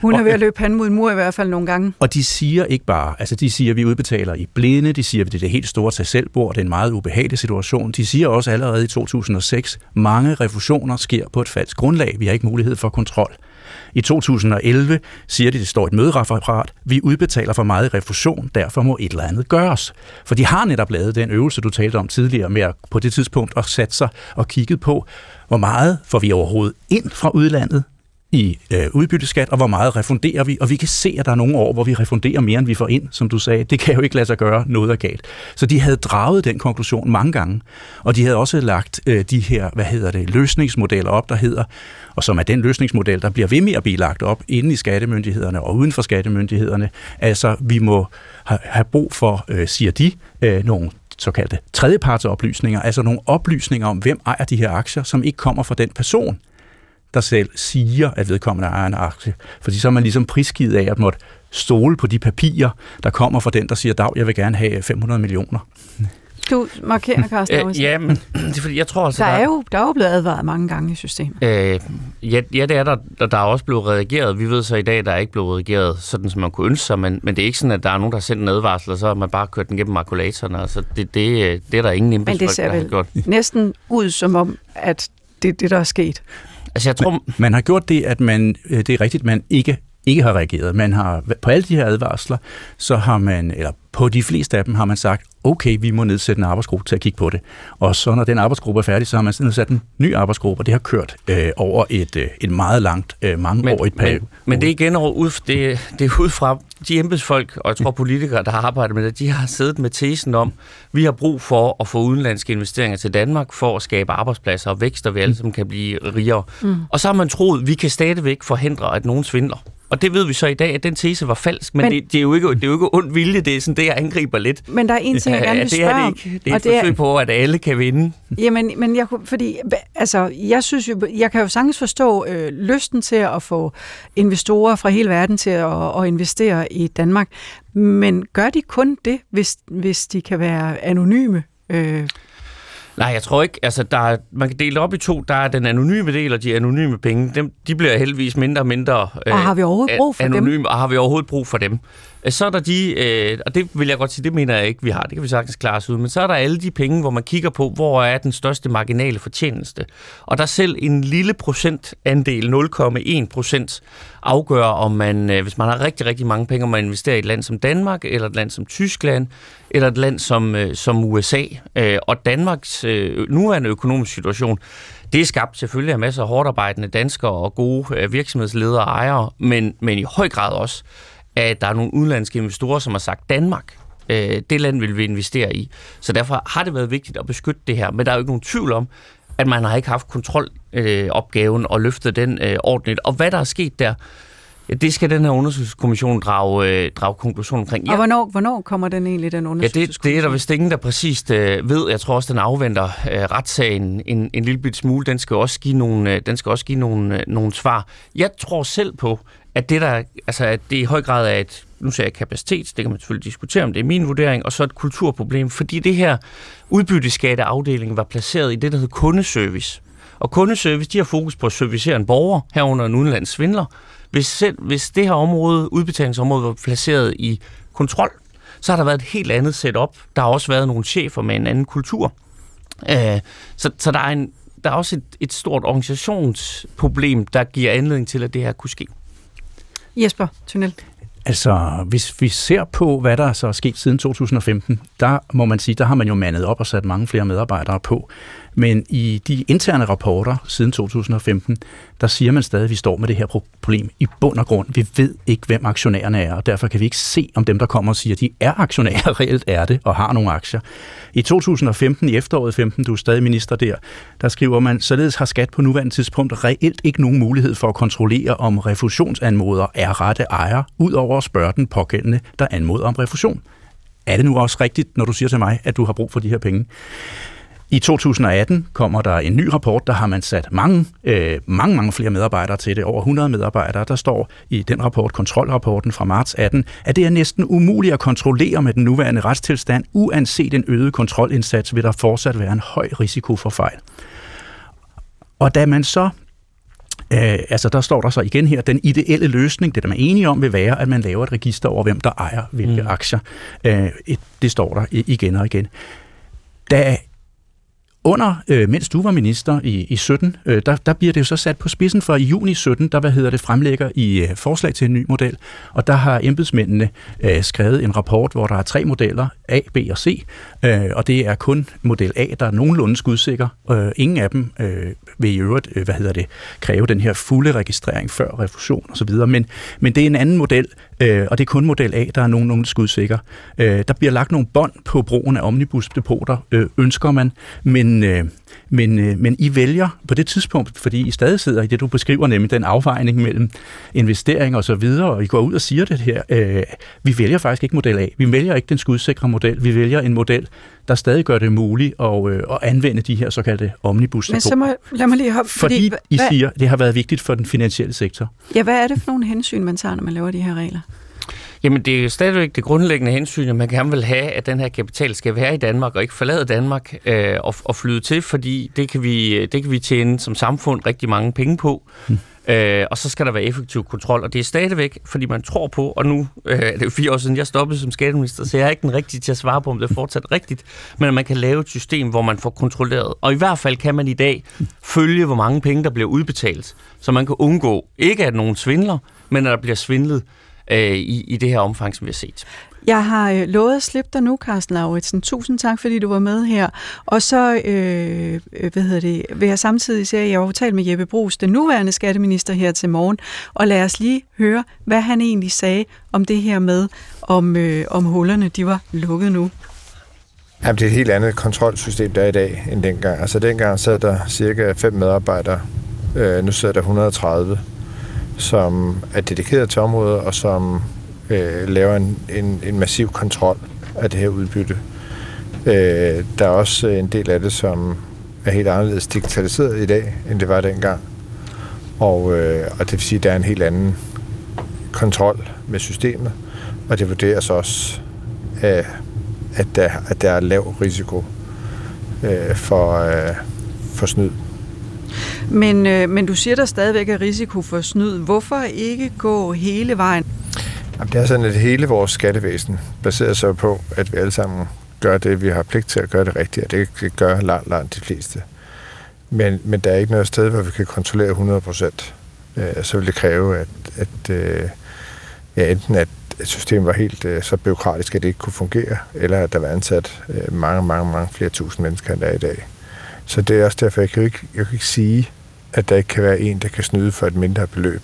hun er ved at løbe panden mod en mur i hvert fald nogle gange. Og de siger ikke bare, altså de siger, at vi udbetaler i blinde, de siger, at det er det helt store til selvbord, det er en meget ubehagelig situation. De siger også allerede i 2006, mange refusioner sker på et falsk grundlag, vi har ikke mulighed for kontrol. I 2011 siger de, det står et mødereferat, vi udbetaler for meget i refusion, derfor må et eller andet gøres. For de har netop lavet den øvelse, du talte om tidligere, med at på det tidspunkt at sætte sig og kigget på, hvor meget får vi overhovedet ind fra udlandet i øh, udbytteskat, og hvor meget refunderer vi. Og vi kan se, at der er nogle år, hvor vi refunderer mere, end vi får ind, som du sagde. Det kan jo ikke lade sig gøre, noget er galt. Så de havde draget den konklusion mange gange, og de havde også lagt øh, de her, hvad hedder det, løsningsmodeller op, der hedder, og som er den løsningsmodel, der bliver ved med at blive lagt op inde i skattemyndighederne og uden for skattemyndighederne. Altså, vi må have brug for, øh, siger de, øh, nogle såkaldte tredjepartsoplysninger, altså nogle oplysninger om, hvem ejer de her aktier, som ikke kommer fra den person, der selv siger, at vedkommende ejer en aktie. Fordi så er man ligesom prisgivet af at måtte stole på de papirer, der kommer fra den, der siger, dag, jeg vil gerne have 500 millioner. Du markerer, Carsten. Øh, ja, men det er fordi, jeg tror også, der, er jo, der er jo blevet advaret mange gange i systemet. Øh, ja, ja, det er der. Der, der er også blevet reageret. Vi ved så i dag, der er ikke blevet reageret sådan, som man kunne ønske sig, men, men det er ikke sådan, at der er nogen, der har sendt en advarsel, og så har man bare kørt den gennem makulatorerne. Altså, det, det, det er der ingen Men det ser vel gjort. næsten ud som om, at det er det, der er sket. Altså, jeg tror... Man, man har gjort det, at man, øh, det er rigtigt, man ikke ikke har reageret. Man har på alle de her advarsler, så har man, eller på de fleste af dem har man sagt, okay, vi må nedsætte en arbejdsgruppe til at kigge på det. Og så når den arbejdsgruppe er færdig, så har man nedsat en ny arbejdsgruppe, og det har kørt øh, over et, øh, et meget langt, øh, mangeårigt periode. Men, men det er igen ud, det, det er ud fra de embedsfolk, og jeg tror politikere, der har arbejdet med det, de har siddet med tesen om, vi har brug for at få udenlandske investeringer til Danmark for at skabe arbejdspladser og vækst, og vi alle sammen kan blive rigere. Mm. Og så har man troet, vi kan stadigvæk forhindre, at nogen svindler. Og det ved vi så i dag, at den tese var falsk, men, men det, det, er jo ikke, det er jo ikke ond vilje, det er sådan det, jeg angriber lidt. Men der er en ting, jeg gerne vil spørge ja, det er det ikke. Det er et forsøg er, på, at alle kan vinde. Jamen, men jeg, fordi, altså, jeg synes jo, jeg kan jo sagtens forstå øh, lysten til at få investorer fra hele verden til at, at investere i Danmark, men gør de kun det, hvis, hvis de kan være anonyme? Øh, Nej, jeg tror ikke. Altså, der er, man kan dele op i to. Der er den anonyme del, og de anonyme penge. Dem, de bliver heldigvis mindre og mindre øh, og har vi overhovedet brug for anonyme, dem? Og har vi overhovedet brug for dem? Øh, så er der de, øh, og det vil jeg godt sige, det mener jeg ikke, vi har. Det kan vi sagtens klare os ud. Men så er der alle de penge, hvor man kigger på, hvor er den største marginale fortjeneste. Og der selv en lille procentandel, 0,1 procent, afgør, om man, øh, hvis man har rigtig, rigtig mange penge, om man investerer i et land som Danmark, eller et land som Tyskland, eller et land som, øh, som USA. Øh, og Danmarks øh, nuværende økonomiske situation, det er skabt selvfølgelig af masser af hårdt arbejdende danskere og gode øh, virksomhedsledere og ejere, men, men i høj grad også, at der er nogle udenlandske investorer, som har sagt, Danmark, øh, det land vil vi investere i. Så derfor har det været vigtigt at beskytte det her. Men der er jo ikke nogen tvivl om, at man har ikke haft kontrolopgaven øh, og løftet den øh, ordentligt. Og hvad der er sket der, det skal den her undersøgelseskommission drage, øh, drage konklusion omkring. Ja. Og hvornår, hvornår kommer den egentlig, den undersøgelseskommission? Ja, det, det er der vist ingen, der præcist øh, ved. Jeg tror også, den afventer øh, retssagen en, en lille bit smule. Den skal også give nogle, øh, den skal også give nogle, øh, nogle svar. Jeg tror selv på, at det, der, altså, at det i høj grad er et, nu siger jeg kapacitet, det kan man selvfølgelig diskutere, om det er min vurdering, og så et kulturproblem, fordi det her udbytteskatteafdeling var placeret i det, der hedder kundeservice. Og kundeservice, de har fokus på at servicere en borger, herunder en udenlands svindler, hvis, selv, hvis det her område, udbetalingsområdet, var placeret i kontrol, så har der været et helt andet setup. Der har også været nogle chefer med en anden kultur. Øh, så, så der er, en, der er også et, et stort organisationsproblem, der giver anledning til, at det her kunne ske. Jesper Tunnel. Altså, hvis vi ser på, hvad der så er sket siden 2015, der må man sige, der har man jo mandet op og sat mange flere medarbejdere på. Men i de interne rapporter siden 2015, der siger man stadig, at vi står med det her problem i bund og grund. Vi ved ikke, hvem aktionærerne er, og derfor kan vi ikke se, om dem, der kommer og siger, at de er aktionærer, reelt er det og har nogle aktier. I 2015, i efteråret 15, du er stadig minister der, der skriver man, således har skat på nuværende tidspunkt reelt ikke nogen mulighed for at kontrollere, om refusionsanmoder er rette ejer, ud over at spørge den pågældende, der anmoder om refusion. er det nu også rigtigt, når du siger til mig, at du har brug for de her penge? I 2018 kommer der en ny rapport, der har man sat mange, øh, mange, mange flere medarbejdere til det, over 100 medarbejdere. Der står i den rapport, kontrolrapporten fra marts 18, at det er næsten umuligt at kontrollere med den nuværende retstilstand. Uanset en øget kontrolindsats vil der fortsat være en høj risiko for fejl. Og da man så Øh, altså der står der så igen her, den ideelle løsning, det der man er enige om, vil være, at man laver et register over, hvem der ejer hvilke mm. aktier. Øh, et, det står der igen og igen. Da under, øh, mens du var minister i, i 17, øh, der, der bliver det jo så sat på spidsen for i juni 17, der hvad hedder det, fremlægger i øh, forslag til en ny model, og der har embedsmændene øh, skrevet en rapport, hvor der er tre modeller, A, B og C, øh, og det er kun model A, der er nogenlunde skudsikker. Øh, ingen af dem øh, vil i øvrigt, øh, hvad hedder det, kræve den her fulde registrering før refusion osv., men, men det er en anden model, øh, og det er kun model A, der er nogenlunde skudsikker. Øh, der bliver lagt nogle bånd på brugen af omnibusdepoter, øh, ønsker man, men, øh, men, øh, men I vælger på det tidspunkt, fordi I stadig sidder i det, du beskriver, nemlig den afvejning mellem investering og så videre, og I går ud og siger det her, øh, vi vælger faktisk ikke model A, vi vælger ikke den skudsikre model, vi vælger en model, der stadig gør det muligt at, øh, at anvende de her såkaldte omnibus Men så må, lad mig lige hoppe, fordi, fordi I hvad, siger, det har været vigtigt for den finansielle sektor. Ja, hvad er det for nogle hensyn, man tager, når man laver de her regler? Jamen, det er jo stadigvæk det grundlæggende hensyn, at man gerne vil have, at den her kapital skal være i Danmark og ikke forlade Danmark øh, og, og flyde til, fordi det kan, vi, det kan vi tjene som samfund rigtig mange penge på. Hmm. Øh, og så skal der være effektiv kontrol, og det er stadigvæk, fordi man tror på, og nu øh, det er det jo fire år siden, jeg stoppede som skatteminister, så jeg er ikke den rigtige til at svare på, om det er fortsat rigtigt, men at man kan lave et system, hvor man får kontrolleret. Og i hvert fald kan man i dag følge, hvor mange penge, der bliver udbetalt, så man kan undgå, ikke at nogen svindler, men at der bliver svindlet øh, i, i det her omfang, som vi har set. Jeg har øh, lovet at slippe dig nu, Carsten Lauritsen. Tusind tak, fordi du var med her. Og så øh, øh hvad hedder det, vil jeg samtidig sige, at jeg har talt med Jeppe Brugs, den nuværende skatteminister her til morgen, og lad os lige høre, hvad han egentlig sagde om det her med, om, øh, om hullerne de var lukket nu. Jamen, det er et helt andet kontrolsystem, der er i dag, end dengang. Altså dengang sad der cirka fem medarbejdere. Øh, nu sidder der 130 som er dedikeret til området, og som øh, laver en, en, en massiv kontrol af det her udbytte. Øh, der er også øh, en del af det, som er helt anderledes digitaliseret i dag, end det var dengang. Og, øh, og det vil sige, at der er en helt anden kontrol med systemet, og det vurderes også, øh, at, der, at der er lav risiko øh, for, øh, for snyd. Men, øh, men du siger, der stadigvæk er risiko for snyd. Hvorfor ikke gå hele vejen? Jamen, det er sådan, at hele vores skattevæsen baserer sig på, at vi alle sammen gør det, vi har pligt til at gøre det rigtigt, og det gør langt, langt de fleste. Men, men der er ikke noget sted, hvor vi kan kontrollere 100 procent. Øh, så vil det kræve, at, at øh, ja, enten at systemet var helt øh, så byråkratisk, at det ikke kunne fungere, eller at der var ansat øh, mange, mange, mange flere tusind mennesker, end der er i dag. Så det er også derfor, jeg kan ikke, jeg kan ikke sige, at der ikke kan være en, der kan snyde for et mindre beløb.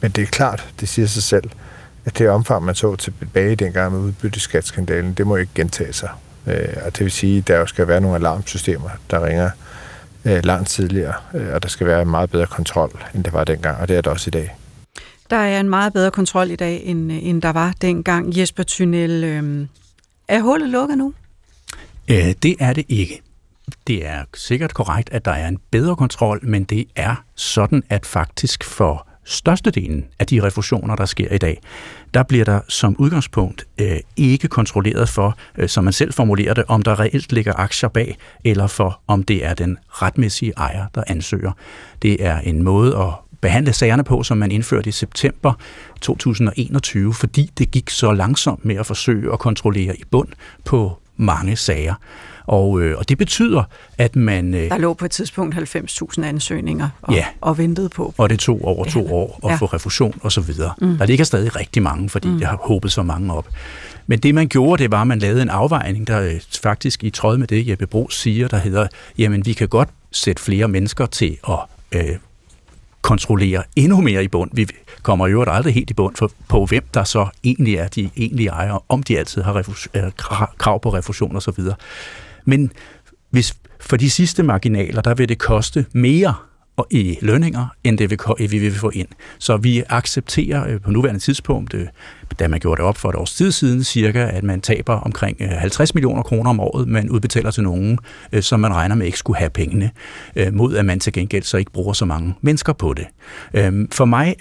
Men det er klart, det siger sig selv, at det omfang, man så tilbage dengang med udbytteskatsskandalen, det må ikke gentage sig. Øh, og det vil sige, at der jo skal være nogle alarmsystemer, der ringer øh, langt tidligere, øh, og der skal være en meget bedre kontrol, end det var dengang, og det er der også i dag. Der er en meget bedre kontrol i dag, end, end der var dengang. Jesper Thynel, øh, er hullet lukket nu? Øh, det er det ikke. Det er sikkert korrekt, at der er en bedre kontrol, men det er sådan, at faktisk for størstedelen af de refusioner, der sker i dag, der bliver der som udgangspunkt øh, ikke kontrolleret for, øh, som man selv formulerer det, om der reelt ligger aktier bag, eller for om det er den retmæssige ejer, der ansøger. Det er en måde at behandle sagerne på, som man indførte i september 2021, fordi det gik så langsomt med at forsøge at kontrollere i bund på mange sager. Og, øh, og det betyder, at man... Øh, der lå på et tidspunkt 90.000 ansøgninger og, ja, og ventede på. Og det tog over to år at ja. få refusion og så videre. Mm. Der ligger stadig rigtig mange, fordi mm. det har håbet så mange op. Men det man gjorde, det var, at man lavede en afvejning, der øh, faktisk i tråd med det, Jeppe Bro siger, der hedder, jamen vi kan godt sætte flere mennesker til at øh, kontrollere endnu mere i bund. Vi kommer jo aldrig helt i bund for, på, hvem der så egentlig er de egentlige ejere, om de altid har refus- øh, krav på refusion og så videre. Men hvis for de sidste marginaler, der vil det koste mere i lønninger, end det vi, vi vil få ind. Så vi accepterer øh, på nuværende tidspunkt, øh, da man gjorde det op for et års tid siden, cirka, at man taber omkring øh, 50 millioner kroner om året, man udbetaler til nogen, som man regner med ikke skulle have pengene, mod at man til gengæld så ikke bruger så mange mennesker på det. Øhm, for mig,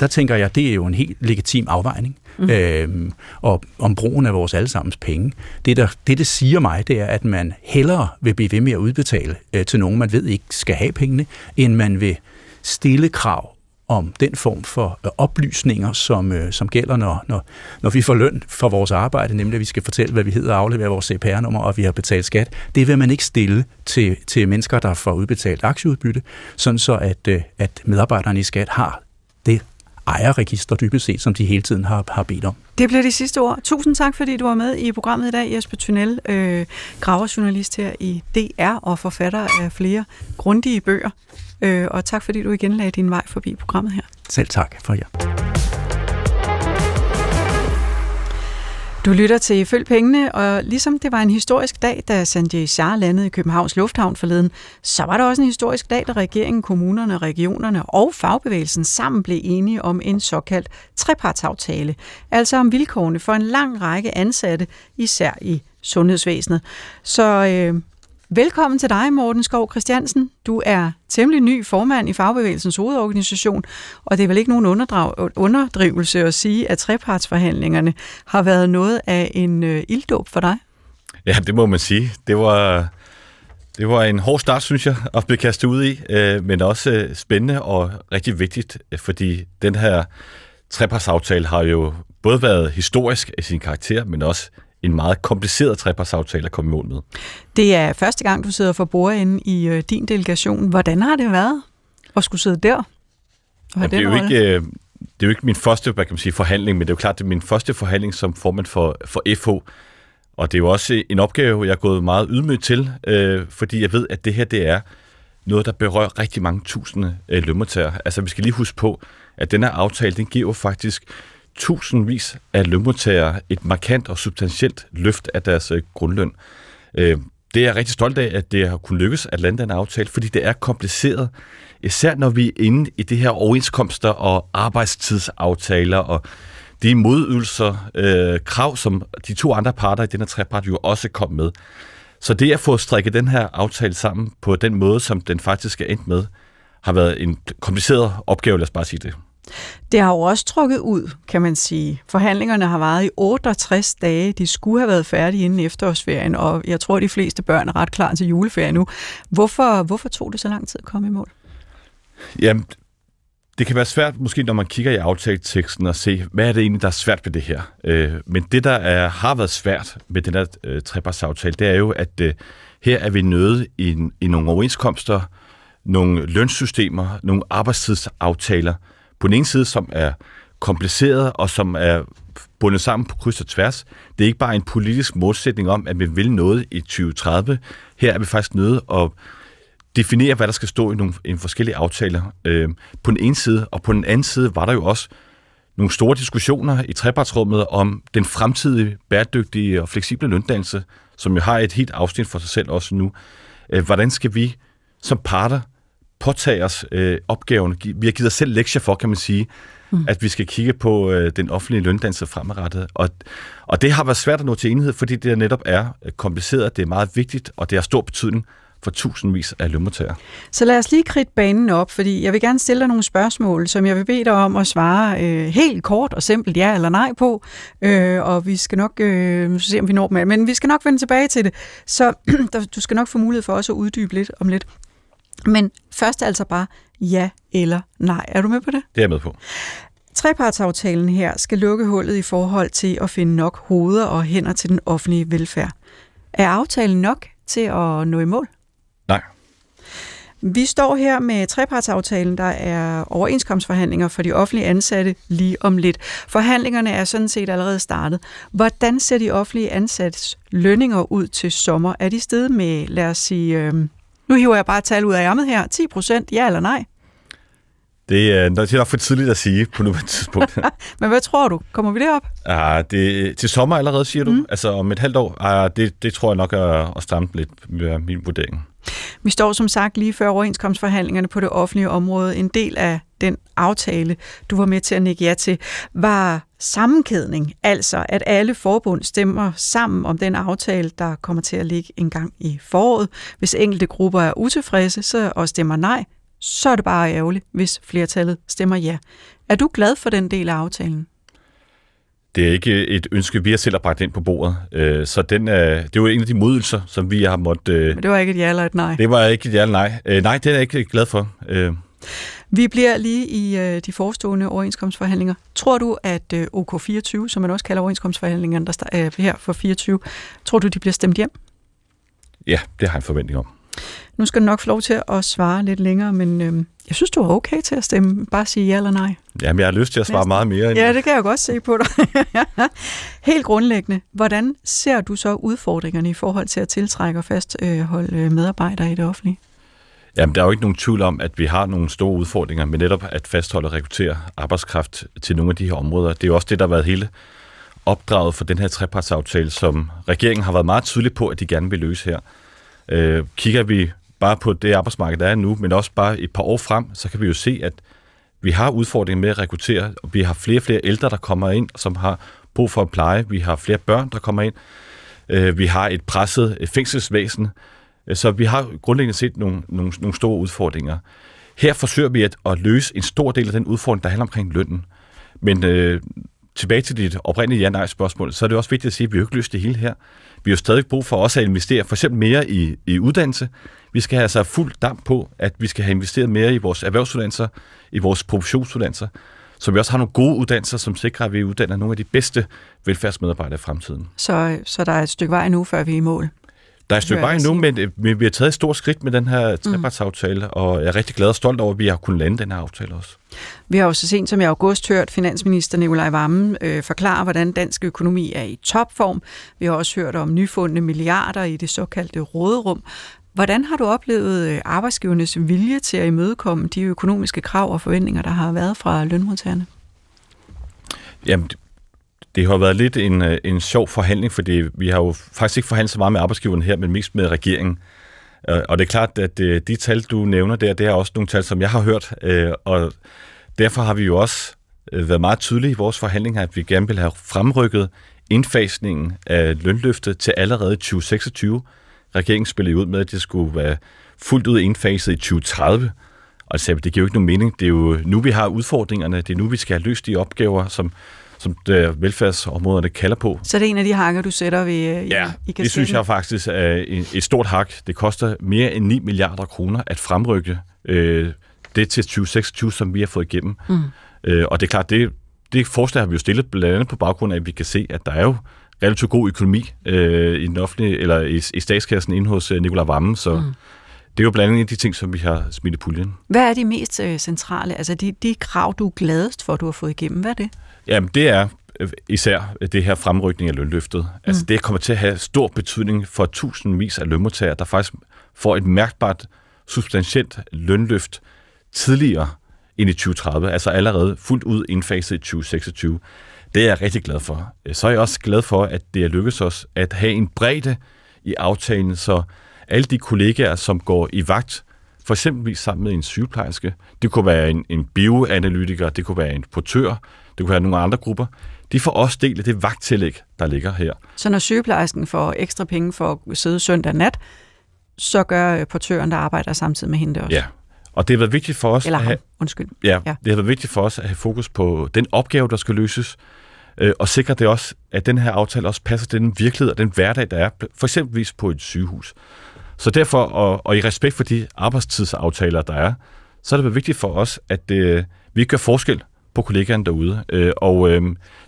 der tænker jeg, det er jo en helt legitim afvejning mm. øhm, og om brugen af vores allesammens penge. Det, der, det, det siger mig, det er, at man hellere vil blive ved med at udbetale øh, til nogen, man ved ikke skal have pengene, end man vil stille krav om den form for øh, oplysninger, som, øh, som gælder, når, når, når vi får løn for vores arbejde, nemlig at vi skal fortælle, hvad vi hedder, aflevere vores CPR-nummer, og vi har betalt skat. Det vil man ikke stille til, til mennesker, der får udbetalt aktieudbytte, sådan så at, øh, at medarbejderne i skat har ejerregister dybest set, som de hele tiden har, har bedt om. Det bliver de sidste ord. Tusind tak, fordi du var med i programmet i dag, Jesper Tunnel, øh, graverjournalist her i DR og forfatter af flere grundige bøger. Øh, og tak, fordi du igen lagde din vej forbi programmet her. Selv tak for jer. Du lytter til Følg Pengene, og ligesom det var en historisk dag, da Sanjay Shah landede i Københavns Lufthavn forleden, så var det også en historisk dag, da regeringen, kommunerne, regionerne og fagbevægelsen sammen blev enige om en såkaldt trepartsaftale, altså om vilkårene for en lang række ansatte, især i sundhedsvæsenet. Så øh, Velkommen til dig, Morten Skov Christiansen. Du er temmelig ny formand i Fagbevægelsens hovedorganisation, og det er vel ikke nogen underdrivelse at sige, at trepartsforhandlingerne har været noget af en øh, ilddåb for dig? Ja, det må man sige. Det var, det var en hård start, synes jeg, at blive kastet ud i, øh, men også øh, spændende og rigtig vigtigt, fordi den her trepartsaftale har jo både været historisk i sin karakter, men også en meget kompliceret trepartsaftale at komme i mål med. Det er første gang, du sidder for bordenden i øh, din delegation. Hvordan har det været at skulle sidde der? Og Jamen, det, er jo ikke, øh, det er jo ikke min første hvad kan man sige, forhandling, men det er jo klart, det er min første forhandling som formand for, for FH. Og det er jo også en opgave, jeg er gået meget ydmygt til, øh, fordi jeg ved, at det her det er noget, der berører rigtig mange tusinde øh, lønmodtagere. Altså, vi skal lige huske på, at den her aftale, den giver faktisk tusindvis af lønmodtagere et markant og substantielt løft af deres øh, grundløn. Øh, det er jeg rigtig stolt af, at det har kunnet lykkes at lande den aftale, fordi det er kompliceret, især når vi er inde i det her overenskomster og arbejdstidsaftaler og de modydelser, øh, krav, som de to andre parter i den her trepart jo også kom med. Så det at få strikket den her aftale sammen på den måde, som den faktisk er endt med, har været en kompliceret opgave, lad os bare sige det. Det har jo også trukket ud, kan man sige. Forhandlingerne har varet i 68 dage. De skulle have været færdige inden efterårsferien, og jeg tror, at de fleste børn er ret klar til juleferie nu. Hvorfor, hvorfor tog det så lang tid at komme i mål? Jamen, det kan være svært, måske når man kigger i aftaleteksten og se, hvad er det egentlig, der er svært ved det her. Øh, men det, der er, har været svært med den her øh, trepartsaftale, det er jo, at øh, her er vi nødt i, i nogle overenskomster, nogle lønsystemer, nogle arbejdstidsaftaler, på den ene side, som er kompliceret og som er bundet sammen på kryds og tværs. Det er ikke bare en politisk målsætning om, at vi vil noget i 2030. Her er vi faktisk nødt at definere, hvad der skal stå i nogle i forskellige aftaler øh, på den ene side, og på den anden side var der jo også nogle store diskussioner i trepartsrummet om den fremtidige bæredygtige og fleksible løndannelse, som jo har et helt afsnit for sig selv også nu. Øh, hvordan skal vi som parter påtage os øh, opgaven. Vi har givet os selv lektier for, kan man sige, mm. at vi skal kigge på øh, den offentlige løndannelse fremadrettet. Og, og det har været svært at nå til enighed, fordi det netop er øh, kompliceret, det er meget vigtigt, og det har stor betydning for tusindvis af lønmodtagere. Så lad os lige kridte banen op, fordi jeg vil gerne stille dig nogle spørgsmål, som jeg vil bede dig om at svare øh, helt kort og simpelt ja eller nej på, øh, og vi skal nok øh, se, om vi når dem men vi skal nok vende tilbage til det, så du skal nok få mulighed for også at uddybe lidt om lidt. Men først altså bare ja eller nej. Er du med på det? Det er jeg med på. Trepartsaftalen her skal lukke hullet i forhold til at finde nok hoveder og hænder til den offentlige velfærd. Er aftalen nok til at nå i mål? Nej. Vi står her med trepartsaftalen, der er overenskomstforhandlinger for de offentlige ansatte lige om lidt. Forhandlingerne er sådan set allerede startet. Hvordan ser de offentlige ansattes lønninger ud til sommer? Er de steget med, lad os sige, øh, nu hiver jeg bare tal ud af ærmet her. 10 procent, ja eller nej? Det er, det er nok for tidligt at sige på nuværende tidspunkt. Men hvad tror du? Kommer vi derop? Ah, det, til sommer allerede, siger du? Mm. Altså om et halvt år? Ah, det, det tror jeg nok er at stramme lidt med min vurdering. Vi står som sagt lige før overenskomstforhandlingerne på det offentlige område. En del af den aftale, du var med til at nikke ja til, var sammenkædning, altså at alle forbund stemmer sammen om den aftale, der kommer til at ligge en gang i foråret. Hvis enkelte grupper er utilfredse så, og stemmer nej, så er det bare ærgerligt, hvis flertallet stemmer ja. Er du glad for den del af aftalen? Det er ikke et ønske, vi har selv har bragt ind på bordet. Øh, så den er, det jo en af de modelser, som vi har måttet... Øh, Men det var ikke et ja eller et nej? Det var ikke et ja eller nej. Øh, nej, det er jeg ikke glad for. Vi bliver lige i de forestående overenskomstforhandlinger. Tror du, at OK24, som man også kalder overenskomstforhandlingerne der er her for 24, tror du, de bliver stemt hjem? Ja, det har jeg en forventning om. Nu skal du nok få lov til at svare lidt længere, men øh, jeg synes, du er okay til at stemme. Bare sige ja eller nej. Jamen, jeg har lyst til at svare Næsten. meget mere. End... Ja, det kan jeg godt se på dig. Helt grundlæggende, hvordan ser du så udfordringerne i forhold til at tiltrække og fastholde øh, medarbejdere i det offentlige? Jamen, der er jo ikke nogen tvivl om, at vi har nogle store udfordringer med netop at fastholde og rekruttere arbejdskraft til nogle af de her områder. Det er jo også det, der har været hele opdraget for den her trepartsaftale, som regeringen har været meget tydelig på, at de gerne vil løse her. Øh, kigger vi bare på det arbejdsmarked, der er nu, men også bare et par år frem, så kan vi jo se, at vi har udfordringer med at rekruttere, og vi har flere og flere ældre, der kommer ind, som har brug for at pleje. Vi har flere børn, der kommer ind. Øh, vi har et presset øh, fængselsvæsen. Øh, så vi har grundlæggende set nogle, nogle, nogle store udfordringer. Her forsøger vi at, at løse en stor del af den udfordring, der handler omkring lønnen. Men øh, tilbage til dit oprindelige ja-nej-spørgsmål, så er det også vigtigt at sige, at vi har ikke løst det hele her. Vi har jo stadig brug for også at investere for eksempel mere i, i uddannelse. Vi skal have altså fuld damp på, at vi skal have investeret mere i vores erhvervsuddannelser, i vores professionsuddannelser, så vi også har nogle gode uddannelser, som sikrer, at vi uddanner nogle af de bedste velfærdsmedarbejdere i fremtiden. Så, så der er et stykke vej nu, før vi er i mål? Der er et stykke vej nu, men, men vi har taget et stort skridt med den her mm. trepartsaftale, mm. og jeg er rigtig glad og stolt over, at vi har kunnet lande den her aftale også. Vi har jo så sent som i august hørt finansminister Nikolaj Vammen øh, forklare, hvordan dansk økonomi er i topform. Vi har også hørt om nyfundne milliarder i det såkaldte råderum. Hvordan har du oplevet øh, arbejdsgivernes vilje til at imødekomme de økonomiske krav og forventninger, der har været fra lønmodtagerne? Jamen, det har været lidt en, øh, en sjov forhandling, fordi vi har jo faktisk ikke forhandlet så meget med arbejdsgiveren her, men mest med regeringen. Øh, og det er klart, at øh, de tal, du nævner der, det er også nogle tal, som jeg har hørt, og derfor har vi jo også været meget tydelige i vores forhandlinger, at vi gerne vil have fremrykket indfasningen af lønløftet til allerede 2026, Regeringen spillede ud med, at det skulle være fuldt ud indfaset i 2030. Og det, det giver jo ikke nogen mening. Det er jo nu, vi har udfordringerne. Det er nu, vi skal have løst de opgaver, som, som det, velfærdsområderne kalder på. Så det er en af de hakker, du sætter ved, øh, i, ja, i det synes jeg faktisk er et stort hak. Det koster mere end 9 milliarder kroner at fremrykke øh, det til 2026, som vi har fået igennem. Mm. Øh, og det er klart, det, det forslag har vi jo stillet blandt andet på baggrund af, at vi kan se, at der er jo relativt god økonomi øh, i den offentlige, eller i, i statskassen inde hos øh, Nicolai Vammen, så mm. det er jo blandt andet en af de ting, som vi har smidt i puljen. Hvad er de mest øh, centrale, altså de, de krav, du er gladest for, du har fået igennem, hvad er det? Jamen, det er øh, især det her fremrykning af lønløftet. Mm. Altså, det kommer til at have stor betydning for tusindvis af lønmodtagere, der faktisk får et mærkbart, substantielt lønløft tidligere end i 2030, altså allerede fuldt ud indfaset i 2026. Det er jeg rigtig glad for. Så er jeg også glad for, at det er lykkedes os at have en bredde i aftalen, så alle de kollegaer, som går i vagt, for eksempel sammen med en sygeplejerske, det kunne være en, en bioanalytiker, det kunne være en portør, det kunne være nogle andre grupper, de får også del af det vagttillæg, der ligger her. Så når sygeplejersken får ekstra penge for at sidde søndag nat, så gør portøren, der arbejder samtidig med hende det også? Ja, og det har været vigtigt for os... Eller ham, at have, undskyld. Ja, ja, det har været vigtigt for os at have fokus på den opgave, der skal løses, øh, og sikre det også, at den her aftale også passer til den virkelighed og den hverdag, der er, for eksempelvis på et sygehus. Så derfor, og, og i respekt for de arbejdstidsaftaler, der er, så er det vigtigt for os, at øh, vi gør forskel på kollegaerne derude. Øh, og øh,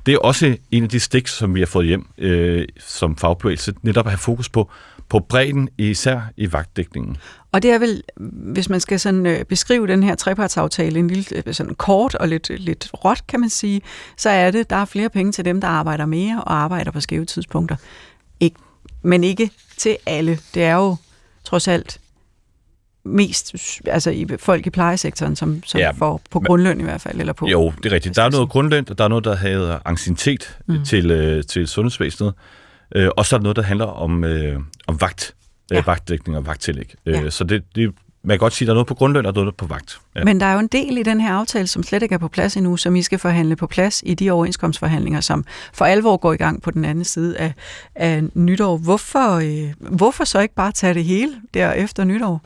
det er også en af de stik, som vi har fået hjem øh, som fagbevægelse, netop at have fokus på, på bredden, især i vagtdækningen. Og det er vel, hvis man skal sådan øh, beskrive den her trepartsaftale en lille øh, sådan kort og lidt, lidt råt, kan man sige, så er det, der er flere penge til dem, der arbejder mere og arbejder på skæve tidspunkter. Ikke, men ikke til alle. Det er jo trods alt mest altså i folk i plejesektoren, som, som ja, får på grundløn i hvert fald. Eller på, jo, det er rigtigt. Der er noget grundløn, og der er noget, der hedder anciennitet mm. til, øh, til sundhedsvæsenet. Øh, og så er der noget, der handler om, øh, om vagt ja. Ja. vagtdækning og vagttillæg. Ja. Øh, så det, det, man kan godt sige, at der er noget på grundløn og noget på vagt. Ja. Men der er jo en del i den her aftale, som slet ikke er på plads endnu, som I skal forhandle på plads i de overenskomstforhandlinger, som for alvor går i gang på den anden side af, af nytår. Hvorfor, øh, hvorfor så ikke bare tage det hele der efter nytår?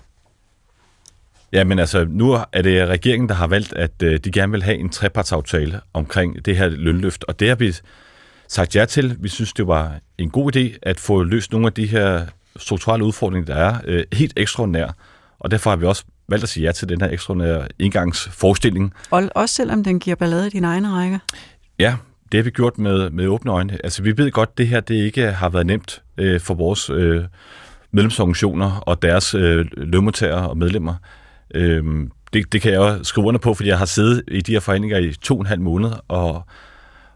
Ja, men altså, nu er det regeringen, der har valgt, at øh, de gerne vil have en trepartsaftale omkring det her lønløft, og det har vi sagt ja til. Vi synes, det var en god idé at få løst nogle af de her strukturelle udfordringer, der er øh, helt ekstraordinære, og derfor har vi også valgt at sige ja til den her ekstraordinære indgangsforestilling. Og også selvom den giver ballade i dine egne rækker. Ja, det har vi gjort med, med åbne øjne. Altså, vi ved godt, at det her det ikke har været nemt øh, for vores øh, medlemsorganisationer og deres øh, lønmodtagere og medlemmer. Øh, det, det kan jeg jo skrive under på, fordi jeg har siddet i de her forhandlinger i to og en halv måned og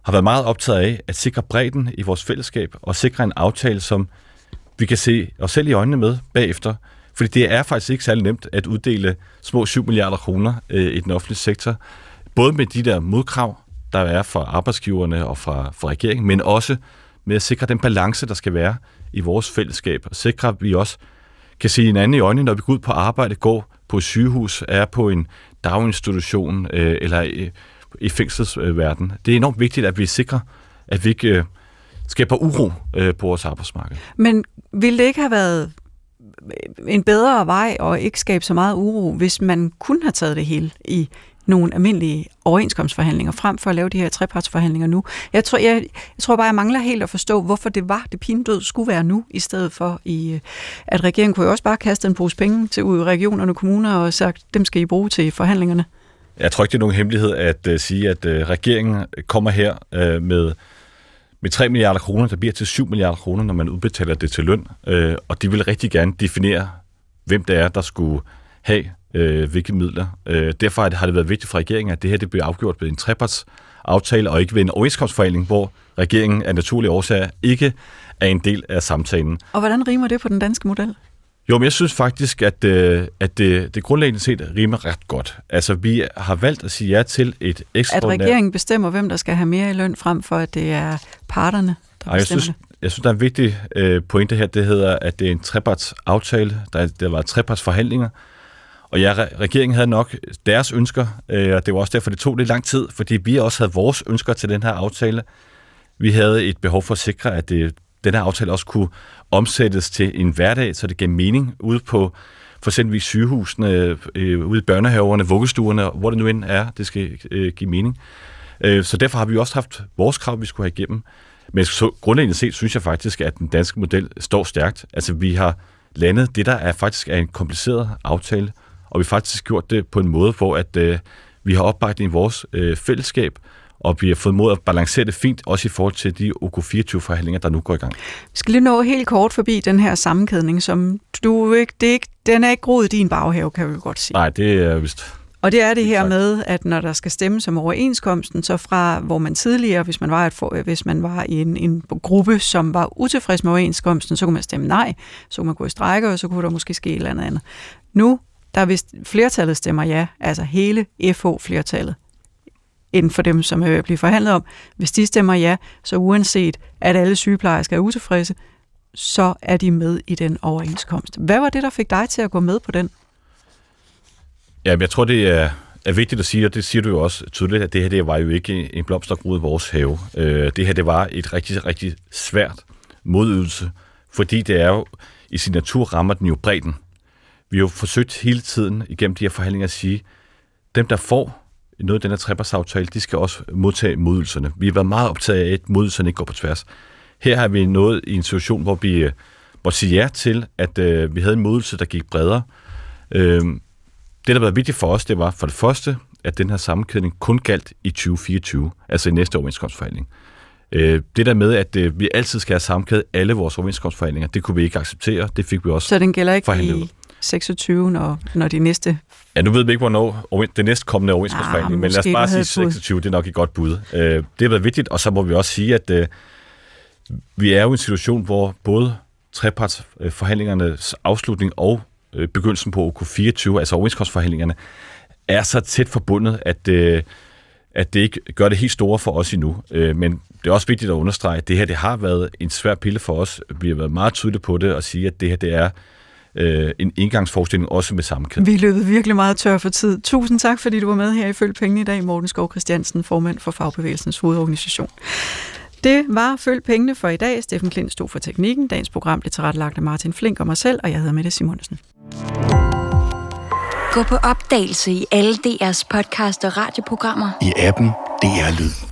har været meget optaget af at sikre bredden i vores fællesskab og sikre en aftale, som vi kan se os selv i øjnene med bagefter. Fordi det er faktisk ikke særlig nemt at uddele små 7 milliarder kroner øh, i den offentlige sektor. Både med de der modkrav, der er fra arbejdsgiverne og fra, fra regeringen, men også med at sikre den balance, der skal være i vores fællesskab. Og sikre, at vi også kan se hinanden i øjnene, når vi går ud på arbejde, går på et sygehus, er på en daginstitution øh, eller i, i fængselsverden. Det er enormt vigtigt, at vi sikrer, at vi ikke øh, skaber uro øh, på vores arbejdsmarked. Men ville det ikke have været en bedre vej og ikke skabe så meget uro, hvis man kunne have taget det hele i nogle almindelige overenskomstforhandlinger, frem for at lave de her trepartsforhandlinger nu. Jeg tror, jeg, jeg tror bare, jeg mangler helt at forstå, hvorfor det var, det pindød skulle være nu, i stedet for, i, øh, at regeringen kunne jo også bare kaste en pose penge til ud i regionerne og kommuner og sagt, dem skal I bruge til forhandlingerne. Jeg tror ikke, det er nogen hemmelighed at uh, sige, at uh, regeringen kommer her uh, med, med 3 milliarder kroner, der bliver til 7 milliarder kroner, når man udbetaler det til løn. Øh, og de vil rigtig gerne definere, hvem det er, der skulle have øh, hvilke midler. Øh, derfor har det været vigtigt for regeringen, at det her det bliver afgjort ved en trepartsaftale, og ikke ved en overenskomstforhandling, hvor regeringen af naturlige årsager ikke er en del af samtalen. Og hvordan rimer det på den danske model? Jo, men jeg synes faktisk, at, øh, at det, det grundlæggende set rimer ret godt. Altså, vi har valgt at sige ja til et At ekstraordinært... regeringen bestemmer, hvem der skal have mere i løn, frem for at det er parterne, der Ej, jeg synes, det. jeg synes, der er en vigtig øh, pointe her. Det hedder, at det er en trepartsaftale. Der, der var trepartsforhandlinger. Og ja, re- regeringen havde nok deres ønsker, øh, og det var også derfor, det tog lidt lang tid, fordi vi også havde vores ønsker til den her aftale. Vi havde et behov for at sikre, at det, den her aftale også kunne omsættes til en hverdag, så det giver mening ude på for eksempel sygehusene, øh, ude i børnehaverne, vuggestuerne, hvor det nu end er, det skal øh, give mening. Øh, så derfor har vi også haft vores krav, vi skulle have igennem. Men så grundlæggende set synes jeg faktisk, at den danske model står stærkt. Altså vi har landet det, der er faktisk er en kompliceret aftale, og vi har faktisk gjort det på en måde, hvor at, øh, vi har opbakning i vores øh, fællesskab, og vi har fået mod at balancere det fint, også i forhold til de OK24-forhandlinger, der nu går i gang. Vi skal lige nå helt kort forbi den her sammenkædning, som du ikke, det er ikke, den er ikke groet i din baghave, kan vi godt sige. Nej, det er vist... Og det er det her med, at når der skal stemmes om overenskomsten, så fra hvor man tidligere, hvis man var, et for, hvis man var i en, en gruppe, som var utilfreds med overenskomsten, så kunne man stemme nej, så kunne man gå i strække, og så kunne der måske ske et eller andet andet. Nu, der hvis flertallet stemmer ja, altså hele FH-flertallet, inden for dem, som øh, bliver forhandlet om, hvis de stemmer ja, så uanset at alle sygeplejersker er utilfredse, så er de med i den overenskomst. Hvad var det, der fik dig til at gå med på den? Ja, jeg tror, det er, er vigtigt at sige, og det siger du jo også tydeligt, at det her det var jo ikke en blomst, der groede i vores have. Øh, det her det var et rigtig, rigtig svært modydelse, fordi det er jo i sin natur rammer den jo bredden. Vi har jo forsøgt hele tiden igennem de her forhandlinger at sige, dem der får noget af den her trepartsaftale, de skal også modtage modydelserne. Vi har været meget optaget af, at modydelserne ikke går på tværs. Her har vi nået i en situation, hvor vi øh, må sige ja til, at øh, vi havde en modydelse, der gik bredere. Øh, det, der var vigtigt for os, det var for det første, at den her sammenkædning kun galt i 2024, altså i næste overenskomstforhandling. Øh, det der med, at øh, vi altid skal have sammenkædet alle vores overenskomstforhandlinger, det kunne vi ikke acceptere. Det fik vi også Så den gælder ikke ud. i 26, når, når de næste... Ja, nu ved vi ikke, hvornår det næste kommende Ah, overenskomstforhandling, men men lad os bare sige havde et bud. 26, det er nok et godt bud. Øh, det har været vigtigt, og så må vi også sige, at øh, vi er jo i en situation, hvor både trepartsforhandlingernes afslutning og øh, begyndelsen på OK24, altså overenskomstforhandlingerne, er så tæt forbundet, at øh, at det ikke gør det helt store for os endnu. Øh, men det er også vigtigt at understrege, at det her det har været en svær pille for os. Vi har været meget tydelige på det og sige, at det her det er øh, en indgangsforestilling også med sammenkæd. Vi løbet virkelig meget tør for tid. Tusind tak, fordi du var med her i Følg Pengene i dag, Morten Skov Christiansen, formand for Fagbevægelsens hovedorganisation. Det var Følg Pengene for i dag. Steffen Klint stod for teknikken. Dagens program blev tilrettelagt af Martin Flink og mig selv, og jeg hedder Mette Simonsen. Gå på opdagelse i alle DR's podcast og radioprogrammer. I appen DR Lyd.